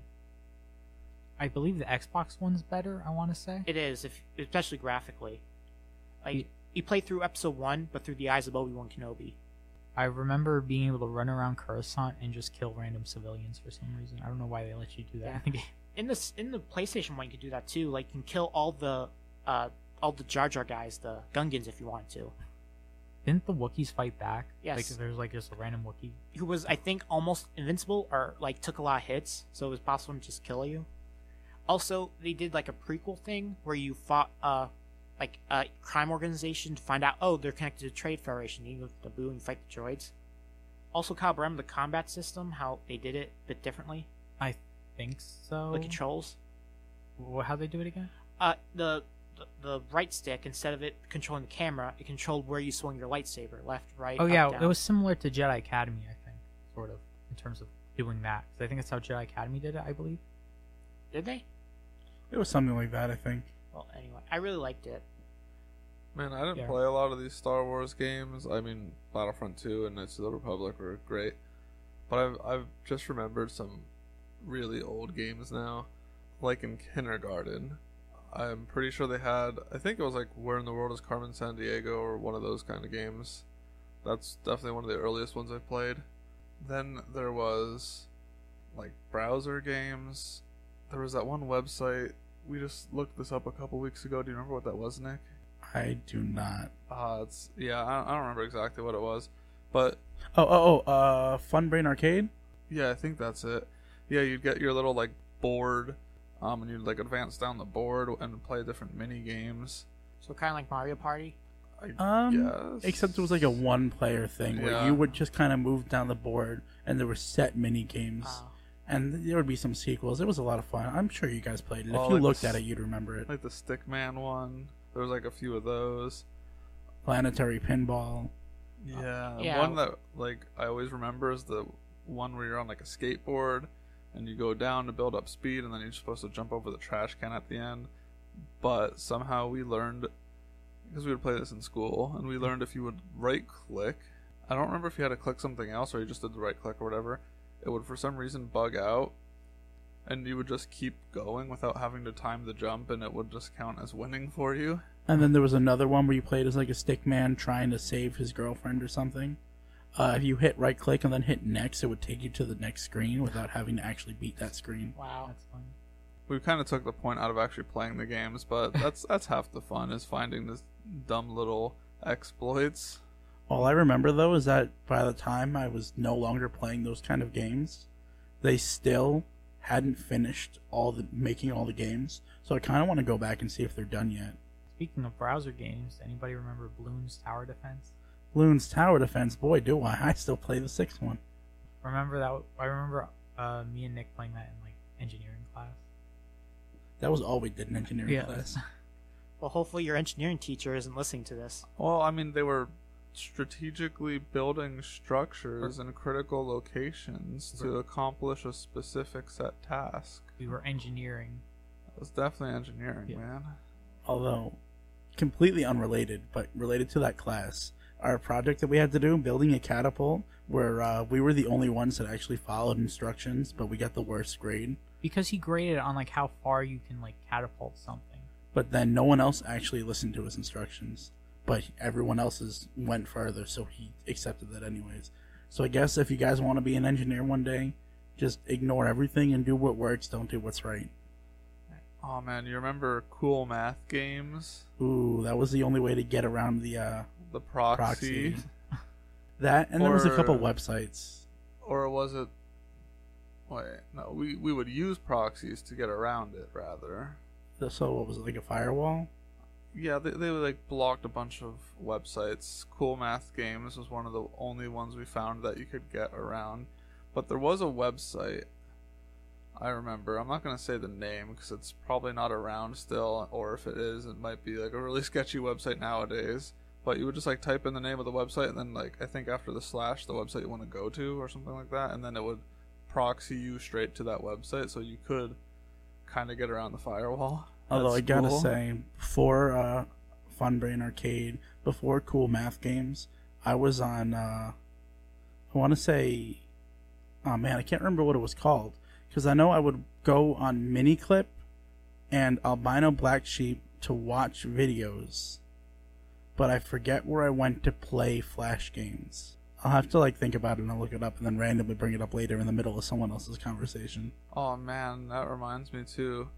I believe the Xbox one's better. I want to say. It is, if especially graphically. Like Ye- you play through Episode One, but through the eyes of Obi Wan Kenobi. I remember being able to run around Coruscant and just kill random civilians for some reason. I don't know why they let you do that Yeah. in the. In this, in the PlayStation one, you could do that too. Like you can kill all the, uh, all the Jar Jar guys, the Gungans, if you want to. Didn't the Wookiees fight back? Yes. Like there's like just a random Wookiee. who was I think almost invincible or like took a lot of hits, so it was possible to just kill you. Also, they did like a prequel thing where you fought uh like a crime organization to find out oh they're connected to Trade Federation. You go to Naboo and fight the droids. Also, Kyle, remember the combat system? How they did it a bit differently? I think so. The controls. Wh- How'd they do it again? Uh, the, the the right stick instead of it controlling the camera, it controlled where you swung your lightsaber, left, right. Oh up, yeah, down. it was similar to Jedi Academy, I think, sort of in terms of doing that. 'Cause I think that's how Jedi Academy did it. I believe. Did they? It was something like that, I think. Well, anyway, I really liked it. Man, I didn't Yeah. play a lot of these Star Wars games. I mean, Battlefront 2 and Knights of the Republic were great, but I've I've just remembered some really old games now, like in kindergarten. I'm pretty sure they had. I think it was like Where in the World is Carmen Sandiego or one of those kind of games. That's definitely one of the earliest ones I played. Then there was like browser games. There was that one website. We just looked this up a couple weeks ago. Do you remember what that was, Nick? I do not. Uh, it's yeah, I, I don't remember exactly what it was, but Oh, oh, oh, uh, Fun Brain Arcade? yeah, I think that's it. Yeah, you'd get your little like board, um, and you'd like advance down the board and play different mini games. So kind of like Mario Party. I Um, guess. Except it was like a one player thing where you would just kind of move down the board and there were set mini games. Uh, and there would be some sequels. It was a lot of fun. I'm sure you guys played it. Oh, if you like looked the at it, you'd remember it. like the Stickman one. There was like a few of those. Planetary Pinball. Yeah, yeah. one that like I always remember is the one where you're on like a skateboard and you go down to build up speed, and then you're supposed to jump over the trash can at the end. But somehow we learned because we would play this in school, and we learned if you would right click. I don't remember if you had to click something else or you just did the right click or whatever. It would for some reason bug out, and you would just keep going without having to time the jump, and it would just count as winning for you. And then there was another one where you played as like a stick man trying to save his girlfriend or something. Uh, if you hit right click and then hit next, it would take you to the next screen without having to actually beat that screen. wow. That's fun. we kind of took the point out of actually playing the games, but that's that's half the fun is finding this dumb little exploits. All I remember though is that by the time I was no longer playing those kind of games, they still hadn't finished all the making all the games. So I kind of want to go back and see if they're done yet. Speaking of browser games, anybody remember Bloons Tower Defense? Bloons Tower Defense, boy, do I! I still play the sixth one. Remember that? I remember uh, me and Nick playing that in like engineering class. That was all we did in engineering class. Well, hopefully your engineering teacher isn't listening to this. Well, I mean, they were strategically building structures in critical locations to accomplish a specific set task. we were engineering. It was definitely engineering, Yeah. man. Although completely unrelated, but related to that class, our project that we had to do, building a catapult, where uh, we were the only ones that actually followed instructions, but we got the worst grade. Because he graded on like how far you can like catapult something. But then no one else actually listened to his instructions. But everyone else's went further, so he accepted that anyways. So I guess if you guys want to be an engineer one day, just ignore everything and do what works. Don't do what's right. Oh man, you remember cool math games? Ooh, that was the only way to get around the uh, The proxy, proxy. That and there was a couple websites. or was it? Wait, no, we we would use proxies to get around it rather. So what was it like a firewall? Yeah, they, they like blocked a bunch of websites. Cool Math Games was one of the only ones we found that you could get around. But there was a website. I remember. I'm not gonna say the name because it's probably not around still, or if it is, it might be like a really sketchy website nowadays. But you would just like type in the name of the website, and then like I think after the slash, the website you want to go to, or something like that, and then it would proxy you straight to that website, so you could kind of get around the firewall. Although I gotta cool. say, before uh, Fun Brain Arcade, before Cool Math Games, I was on. Uh, I want to say, oh man, I can't remember what it was called because I know I would go on MiniClip and Albino Black Sheep to watch videos, but I forget where I went to play Flash games. I'll have to like think about it and I'll look it up and then randomly bring it up later in the middle of someone else's conversation. Oh man, that reminds me too.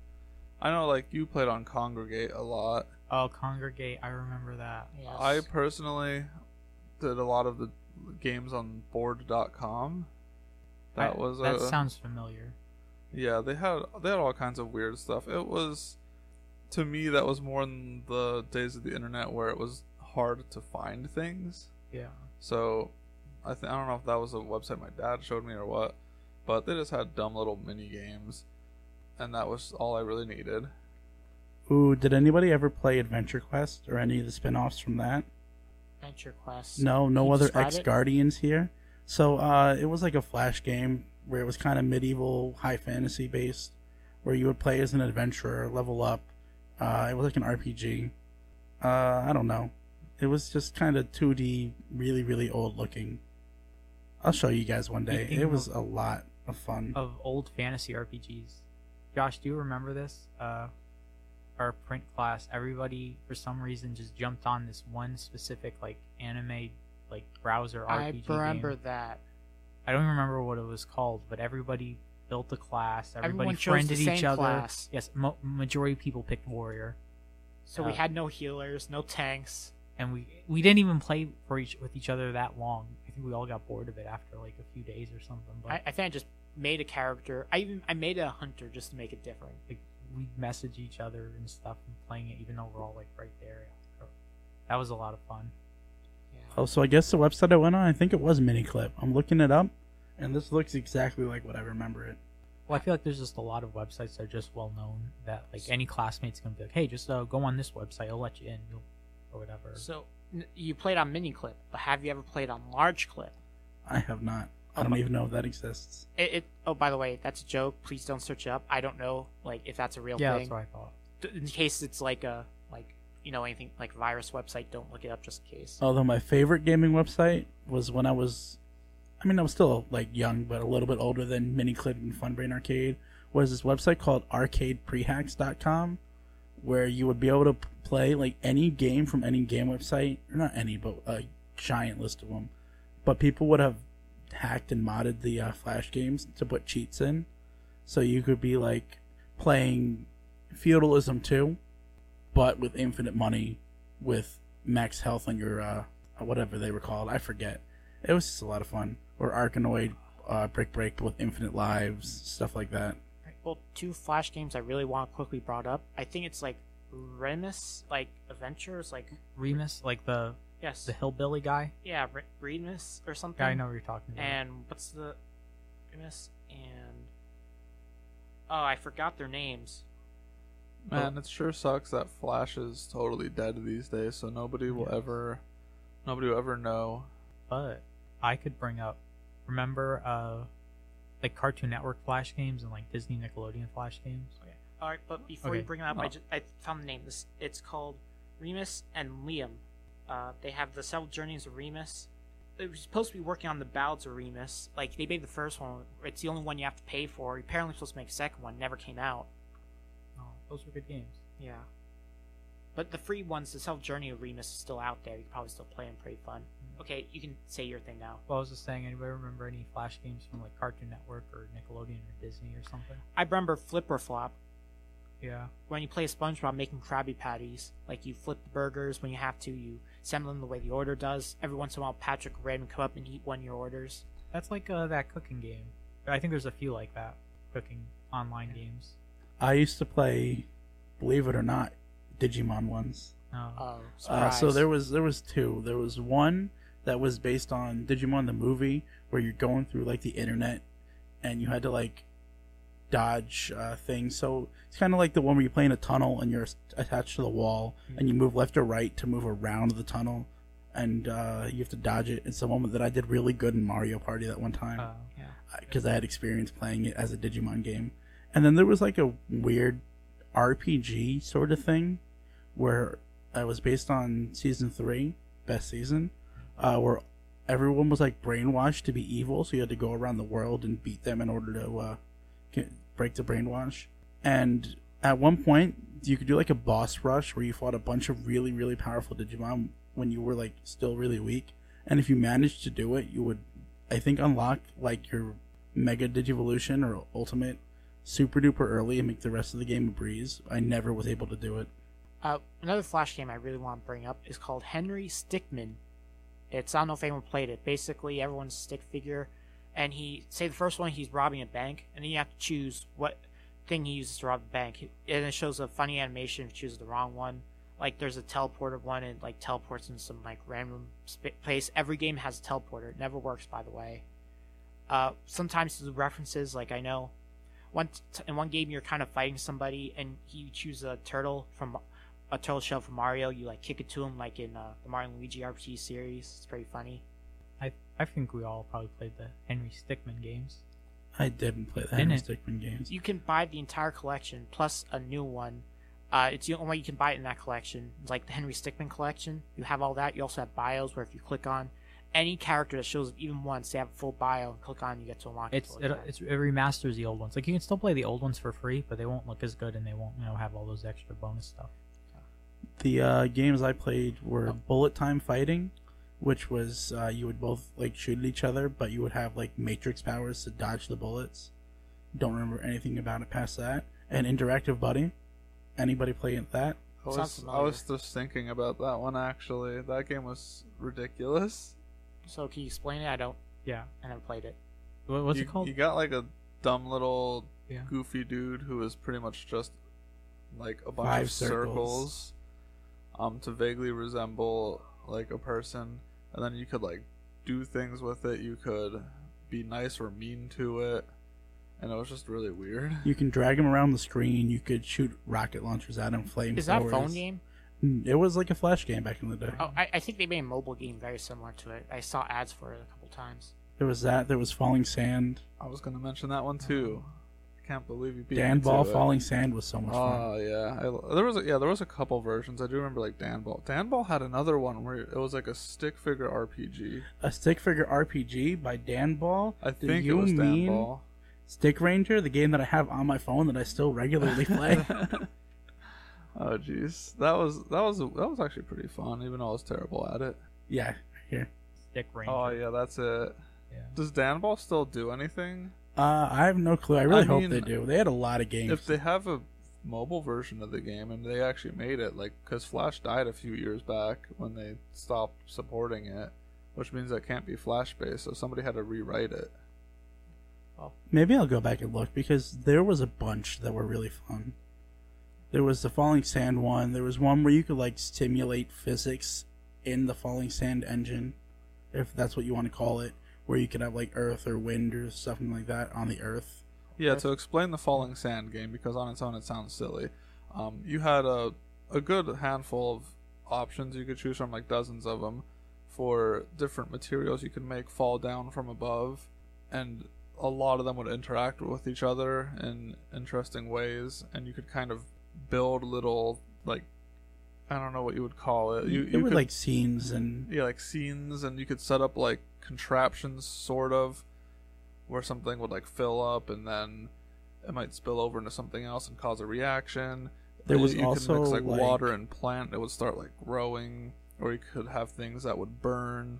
I know like you played on Kongregate a lot. Oh, Kongregate, I remember that. Yes. I personally did a lot of the games on bored.com. That I- was that a, sounds familiar. yeah, they had they had all kinds of weird stuff. It was to me that was more in the days of the internet where it was hard to find things. Yeah. So I think I don't know if that was a website my dad showed me or what, but they just had dumb little mini games, and that was all I really needed. Ooh, did anybody ever play Adventure Quest or any of the spin-offs from that? Adventure Quest. No, no Can other ex it? Guardians here. So uh, it was like a flash game where it was kind of medieval, high fantasy based, where you would play as an adventurer, level up. Uh, it was like an RPG. Uh, I don't know. It was just kind of 2D, really, really old looking. I'll show you guys one day. Speaking It was of- a lot of fun. of old fantasy RPGs. Josh, do you remember this? Uh, our print class, everybody for some reason just jumped on this one specific like anime like browser RPG. I remember game. that. I don't remember what it was called, but everybody built a class. Everybody Everyone chose friended the same each other. class. Yes, mo- majority of people picked warrior, So we Uh, had no healers, no tanks. And we we didn't even play for each with each other that long. I think we all got bored of it after like a few days or something. But I, I think I just made a character. I even I made a hunter just to make it different. like we message each other and stuff and playing it even though we're all like right there. That was a lot of fun. Yeah. Oh, so I guess the website I went on, I think it was Miniclip. I'm looking it up, and this looks exactly like what I remember it. Well, I feel like there's just a lot of websites that are just well known that like any classmate's gonna be like, hey, just uh, go on this website, I'll let you in, you'll, or whatever. So n- you played on mini clip, but have you ever played on large clip? I have not. I Oh, don't even know if that exists. It, it. Oh, by the way, that's a joke. Please don't search it up. I don't know, like if that's a real yeah, thing. that's what I thought. D- In case it's like a like you know anything like virus website, don't look it up just in case. Although my favorite gaming website was when I was, I mean, I was still like young, but a little bit older than Miniclip and Funbrain Arcade. Was this website called ArcadePrehacks.com, where you would be able to play like any game from any game website, or not any, but a giant list of them. But people would have hacked and modded the uh, Flash games to put cheats in, so you could be like playing Feudalism 2, but with infinite money, with max health on your uh, whatever they were called. I forget. It was just a lot of fun. Or Arkanoid, uh, Brick Break with infinite lives, stuff like that. Right, Well, two flash games I really want to quickly brought up. I think it's like Reemus, like Adventures, like Reemus, like the yes, the hillbilly guy. yeah, Re- Reemus or something. Yeah, I know what you're talking about. And what's the Reemus and oh, I forgot their names. Man, it sure sucks that Flash is totally dead these days, so nobody will Yes. ever, nobody will ever know. but I could bring up. Remember, uh, like Cartoon Network Flash games and like Disney Nickelodeon Flash games. All right, but before you bring them up, I Oh. just I found the name. This it's called Reemus and Liam. Uh, they have the several journeys of Reemus. It was supposed to be working on the ballads of Reemus. Like they made the first one. It's the only one you have to pay for. Apparently, supposed to make a second one. Never came out. Oh, those were good games. Yeah. But the free ones, the self journey of Reemus is still out there. You can probably still play them. Pretty fun. Okay, you can say your thing now. Well, I was just saying, anybody remember any Flash games from like Cartoon Network or Nickelodeon or Disney or something? I remember Flipper Flop. Yeah. when you play SpongeBob making Krabby Patties, like you flip the burgers when you have to, you assemble them the way the order does. Every once in a while, Patrick will randomly come up and eat one of your orders. That's like uh, that cooking game. I think there's a few like that cooking online games. I used to play, believe it or not, Digimon ones. Oh, Oh, Uh, so there was there was two. There was one that was based on Digimon the movie, where you're going through like the internet, and you had to like dodge uh, things. So it's kind of like the one where you play in a tunnel and you're attached to the wall, and you move left or right to move around the tunnel, and uh, you have to dodge it. It's the one that I did really good in Mario Party that one time uh, yeah. because I had experience playing it as a Digimon game. And then there was like a weird RPG sort of thing where it was based on season three, best season, uh, where everyone was like brainwashed to be evil, so you had to go around the world and beat them in order to uh, get, break the brainwash. And at one point, you could do like a boss rush where you fought a bunch of really, really powerful Digimon when you were like still really weak. And if you managed to do it, you would I think unlock like your Mega Digivolution or Ultimate super duper early and make the rest of the game a breeze. I never was able to do it. Uh, another Flash game I really want to bring up is called Henry Stickmin. It's I don't know if anyone played it. Basically, everyone's stick figure, and he say the first one he's robbing a bank, and then you have to choose what thing he uses to rob the bank, and it shows a funny animation if you choose the wrong one. Like there's a teleporter one, and like teleports in some like random sp- place. Every game has a teleporter. It never works, by the way. Uh, sometimes the references, like I know, one t- in one game you're kind of fighting somebody, and you choose a turtle from a turtle shell from Mario. You like kick it to him, like in uh, the Mario and Luigi RPG series. It's pretty funny. I I think we all probably played the Henry Stickmin games. I didn't play the Henry it? Stickmin games. You can buy the entire collection plus a new one Uh, it's the only way you can buy it in that collection. It's like the Henry Stickmin collection. You have all that. You also have bios where if you click on any character that shows up even once, they have a full bio. And click on, you get to unlock It's it. to it, it's it remasters the old ones. Like you can still play the old ones for free, but they won't look as good and they won't you know have all those extra bonus stuff. The uh, games I played were bullet time fighting, which was uh, you would both like shoot at each other, but you would have like matrix powers to dodge the bullets. Don't remember anything about it past that. And interactive buddy. Anybody play that? I was, I was just thinking about that one actually. That game was ridiculous. So can you explain it? I don't. Yeah. I never played it. What, what's you, it called? You got like a dumb little Yeah. goofy dude who is pretty much just like a bunch Five of circles. circles, um, to vaguely resemble like a person, and then you could like do things with it. You could be nice or mean to it, and it was just really weird. You can drag him around the screen. You could shoot rocket launchers at him, flames. Is that a phone game? It was like a flash game back in the day. Oh, I, I think they made a mobile game very similar to it. I saw ads for it a couple times. There was that. There was Falling Sand. I was gonna mention that one too. I can't believe you beat Dan me to Ball it. Falling Sand was so much fun. Oh yeah, I, there was a, yeah there was a couple versions. I do remember like Dan Ball. Dan Ball had another one where it was like a stick figure RPG. A stick figure RPG by Dan Ball. I Do think it you was Dan mean Ball. Stick Ranger, the game that I have on my phone that I still regularly play. Oh jeez, that was that was that was actually pretty fun, even though I was terrible at it. yeah, here. Stick oh, Ranger. Oh yeah, that's it. Yeah. Does Dan Ball still do anything? Uh, I have no clue. I really I hope mean, they do. They had a lot of games. If they have a mobile version of the game and they actually made it, like, because Flash died a few years back when they stopped supporting it, which means that can't be Flash based, so somebody had to rewrite it. Maybe I'll go back and look because there was a bunch that were really fun. There was the Falling Sand one. There was one where you could like stimulate physics in the Falling Sand engine, if that's what you want to call it, where you could have like Earth or wind or something like that on the Earth. Yeah, to explain the Falling Sand game, because on its own it sounds silly, um, you had a, a good handful of options you could choose from, like dozens of them, for different materials you could make fall down from above, and a lot of them would interact with each other in interesting ways, and you could kind of build little, like, I don't know what you would call it. You, you were like scenes and yeah, like scenes, and you could set up like contraptions, sort of, where something would like fill up, and then it might spill over into something else and cause a reaction. There Uh, was you could also, mix like, like- water and plant; it would start like growing, or you could have things that would burn.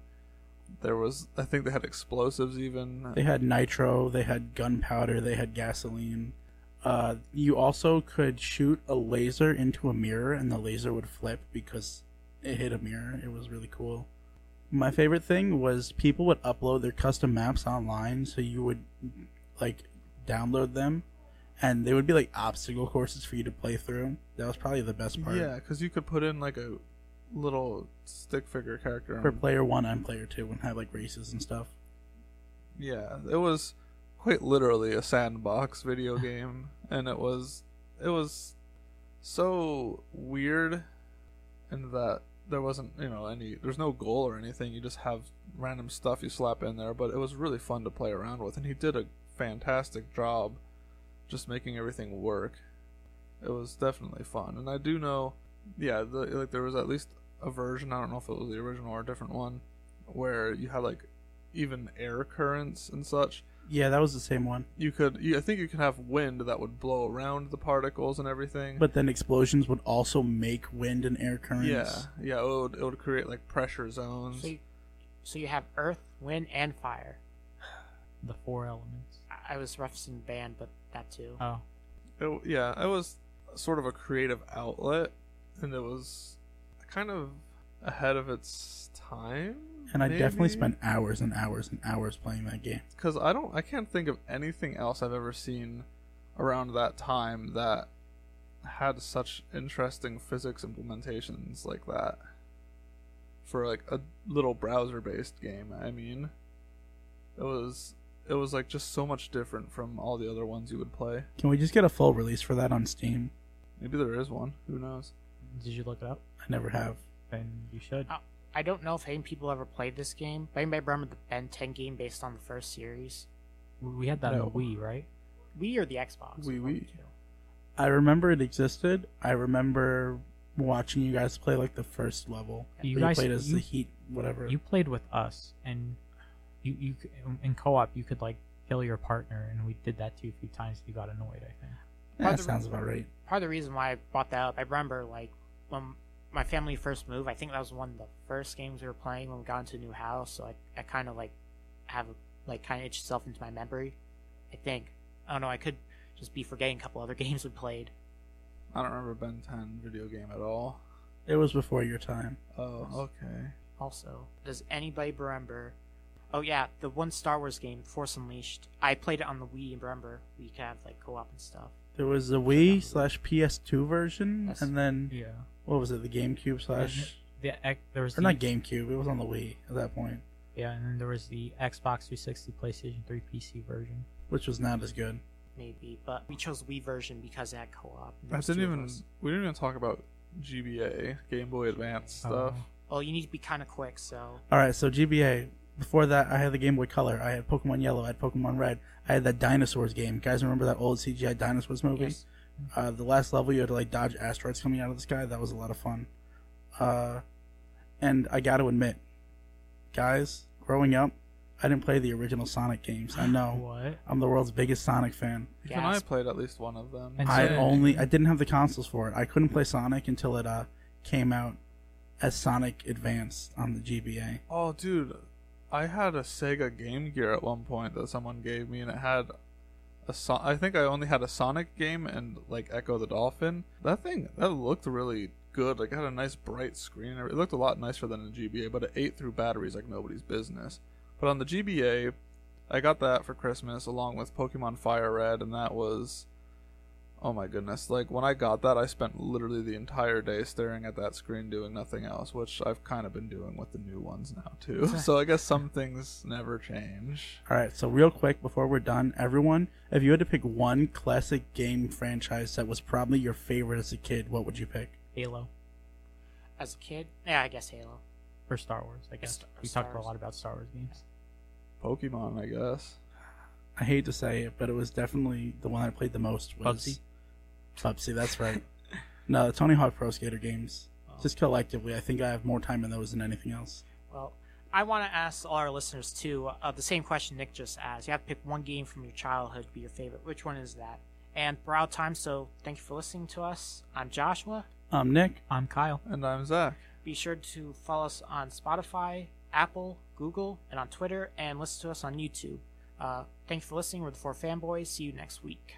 There was, I think, they had explosives even. They had nitro, they had gunpowder, they had gasoline. Uh, you also could shoot a laser into a mirror, and the laser would flip because it hit a mirror. It was really cool. My favorite thing was people would upload their custom maps online, so you would like download them, and they would be like obstacle courses for you to play through. That was probably the best part. Yeah, because you could put in like a little stick figure character. For and- player one and player two, and have like races and stuff. Yeah, it was quite literally a sandbox video game, and it was it was so weird in that there wasn't you know any there's no goal or anything. You just have random stuff you slap in there, but it was really fun to play around with, and he did a fantastic job just making everything work. It was definitely fun, and I do know, yeah, the, like there was at least a version. I don't know if it was the original or a different one, where you had like even air currents and such. Yeah, that was the same one. You could, you, I think, you could have wind that would blow around the particles and everything. But then explosions would also make wind and air currents. yeah, yeah, it would, it would create like pressure zones. So you, so you have earth, wind, and fire. The four elements. I- I was referencing band, but that too. Oh. It, yeah, it was sort of a creative outlet, and it was kind of ahead of its time. And I definitely spent hours and hours and hours playing that game. because I don't, I can't think of anything else I've ever seen around that time that had such interesting physics implementations like that for like a little browser-based game. I mean, it was it was like just so much different from all the other ones you would play. Can we just get a full release for that on Steam? Maybe there is one. Who knows? Did you look it up? I never have. And you should. Oh. I don't know if any people ever played this game, but anybody remember the Ben 10 game based on the first series? We had that No. on the Wii, right? Wii or the Xbox? Wii, One Wii. I remember it existed. I remember watching you guys play like the first level. You where guys- played as you- the Heat, whatever. You played with us, and you you in co-op you could like kill your partner, and we did that too a few times. You got annoyed, I think. yeah, that Other- sounds about right. part of the reason why I bought that up, I remember like when my family first moved. I think that was one of the first games we were playing when we got into a new house. So I, I kind of like have like kind of itched itself into my memory. I think I don't know. I could just be forgetting a couple other games we played. I don't remember Ben 10 video game at all. It was before your time. Oh, okay. Also, does anybody remember? Oh yeah, the one Star Wars game, Force Unleashed. I played it on the Wii. Remember, we could have like co-op and stuff. There was the Wii slash PS2 version, Yes. and then Yeah. What was it? The GameCube slash The ec- there was or the, not GameCube. It was on the Wii at that point, yeah, and then there was the Xbox 360, PlayStation 3, PC version. which was not as good. Maybe, but we chose Wii version because it had co-op. I didn't even. We didn't even talk about GBA, Game Boy Advance oh. stuff. Oh. Well, you need to be kind of quick, so All right, so GBA. Before that, I had the Game Boy Color. I had Pokemon Yellow. I had Pokemon Red. I had that dinosaurs game. Guys, remember that old CGI dinosaurs movie? yes. Uh, the last level, you had to like dodge asteroids coming out of the sky. That was a lot of fun. Uh, and I got to admit, guys, growing up, I didn't play the original Sonic games. I know What? I'm the world's biggest Sonic fan. Even I Gasp. played at least one of them. And I so- only I didn't have the consoles for it. I couldn't play Sonic until it uh came out as Sonic Advance on the GBA. Oh, dude, I had a Sega Game Gear at one point that someone gave me, and it had a so- I think I only had a Sonic game and like Ecco the Dolphin. That thing that looked really good. Like it had a nice bright screen. It looked a lot nicer than the GBA, but it ate through batteries like nobody's business. But on the GBA, I got that for Christmas along with Pokemon Fire Red, and that was. Oh my goodness. Like when I got that I spent literally the entire day staring at that screen doing nothing else, which I've kind of been doing with the new ones now too. So I guess some things never change. All right, so real quick before we're done, everyone, if you had to pick one classic game franchise that was probably your favorite as a kid, what would you pick? Halo as a kid, yeah, I guess Halo. or Star Wars? I guess Star- we Star talked a lot about Star Wars games. Pokemon, I guess. I hate to say it, but it was definitely the one I played the most. Was Bubsy? Bubsy, that's right. no, the Tony Hawk Pro Skater games. Oh. Just collectively, I think I have more time in those than anything else. Well, I want to ask all our listeners too uh, the same question Nick just asked. You have to pick one game from your childhood to be your favorite. Which one is that? And we're out of time, so thank you for listening to us. I'm Joshua. I'm Nick, I'm Kyle. And I'm Zach. Be sure to follow us on Spotify, Apple, Google, and on Twitter, and listen to us on YouTube. Uh, thank you for listening. We're the Four Fanboys. See you next week.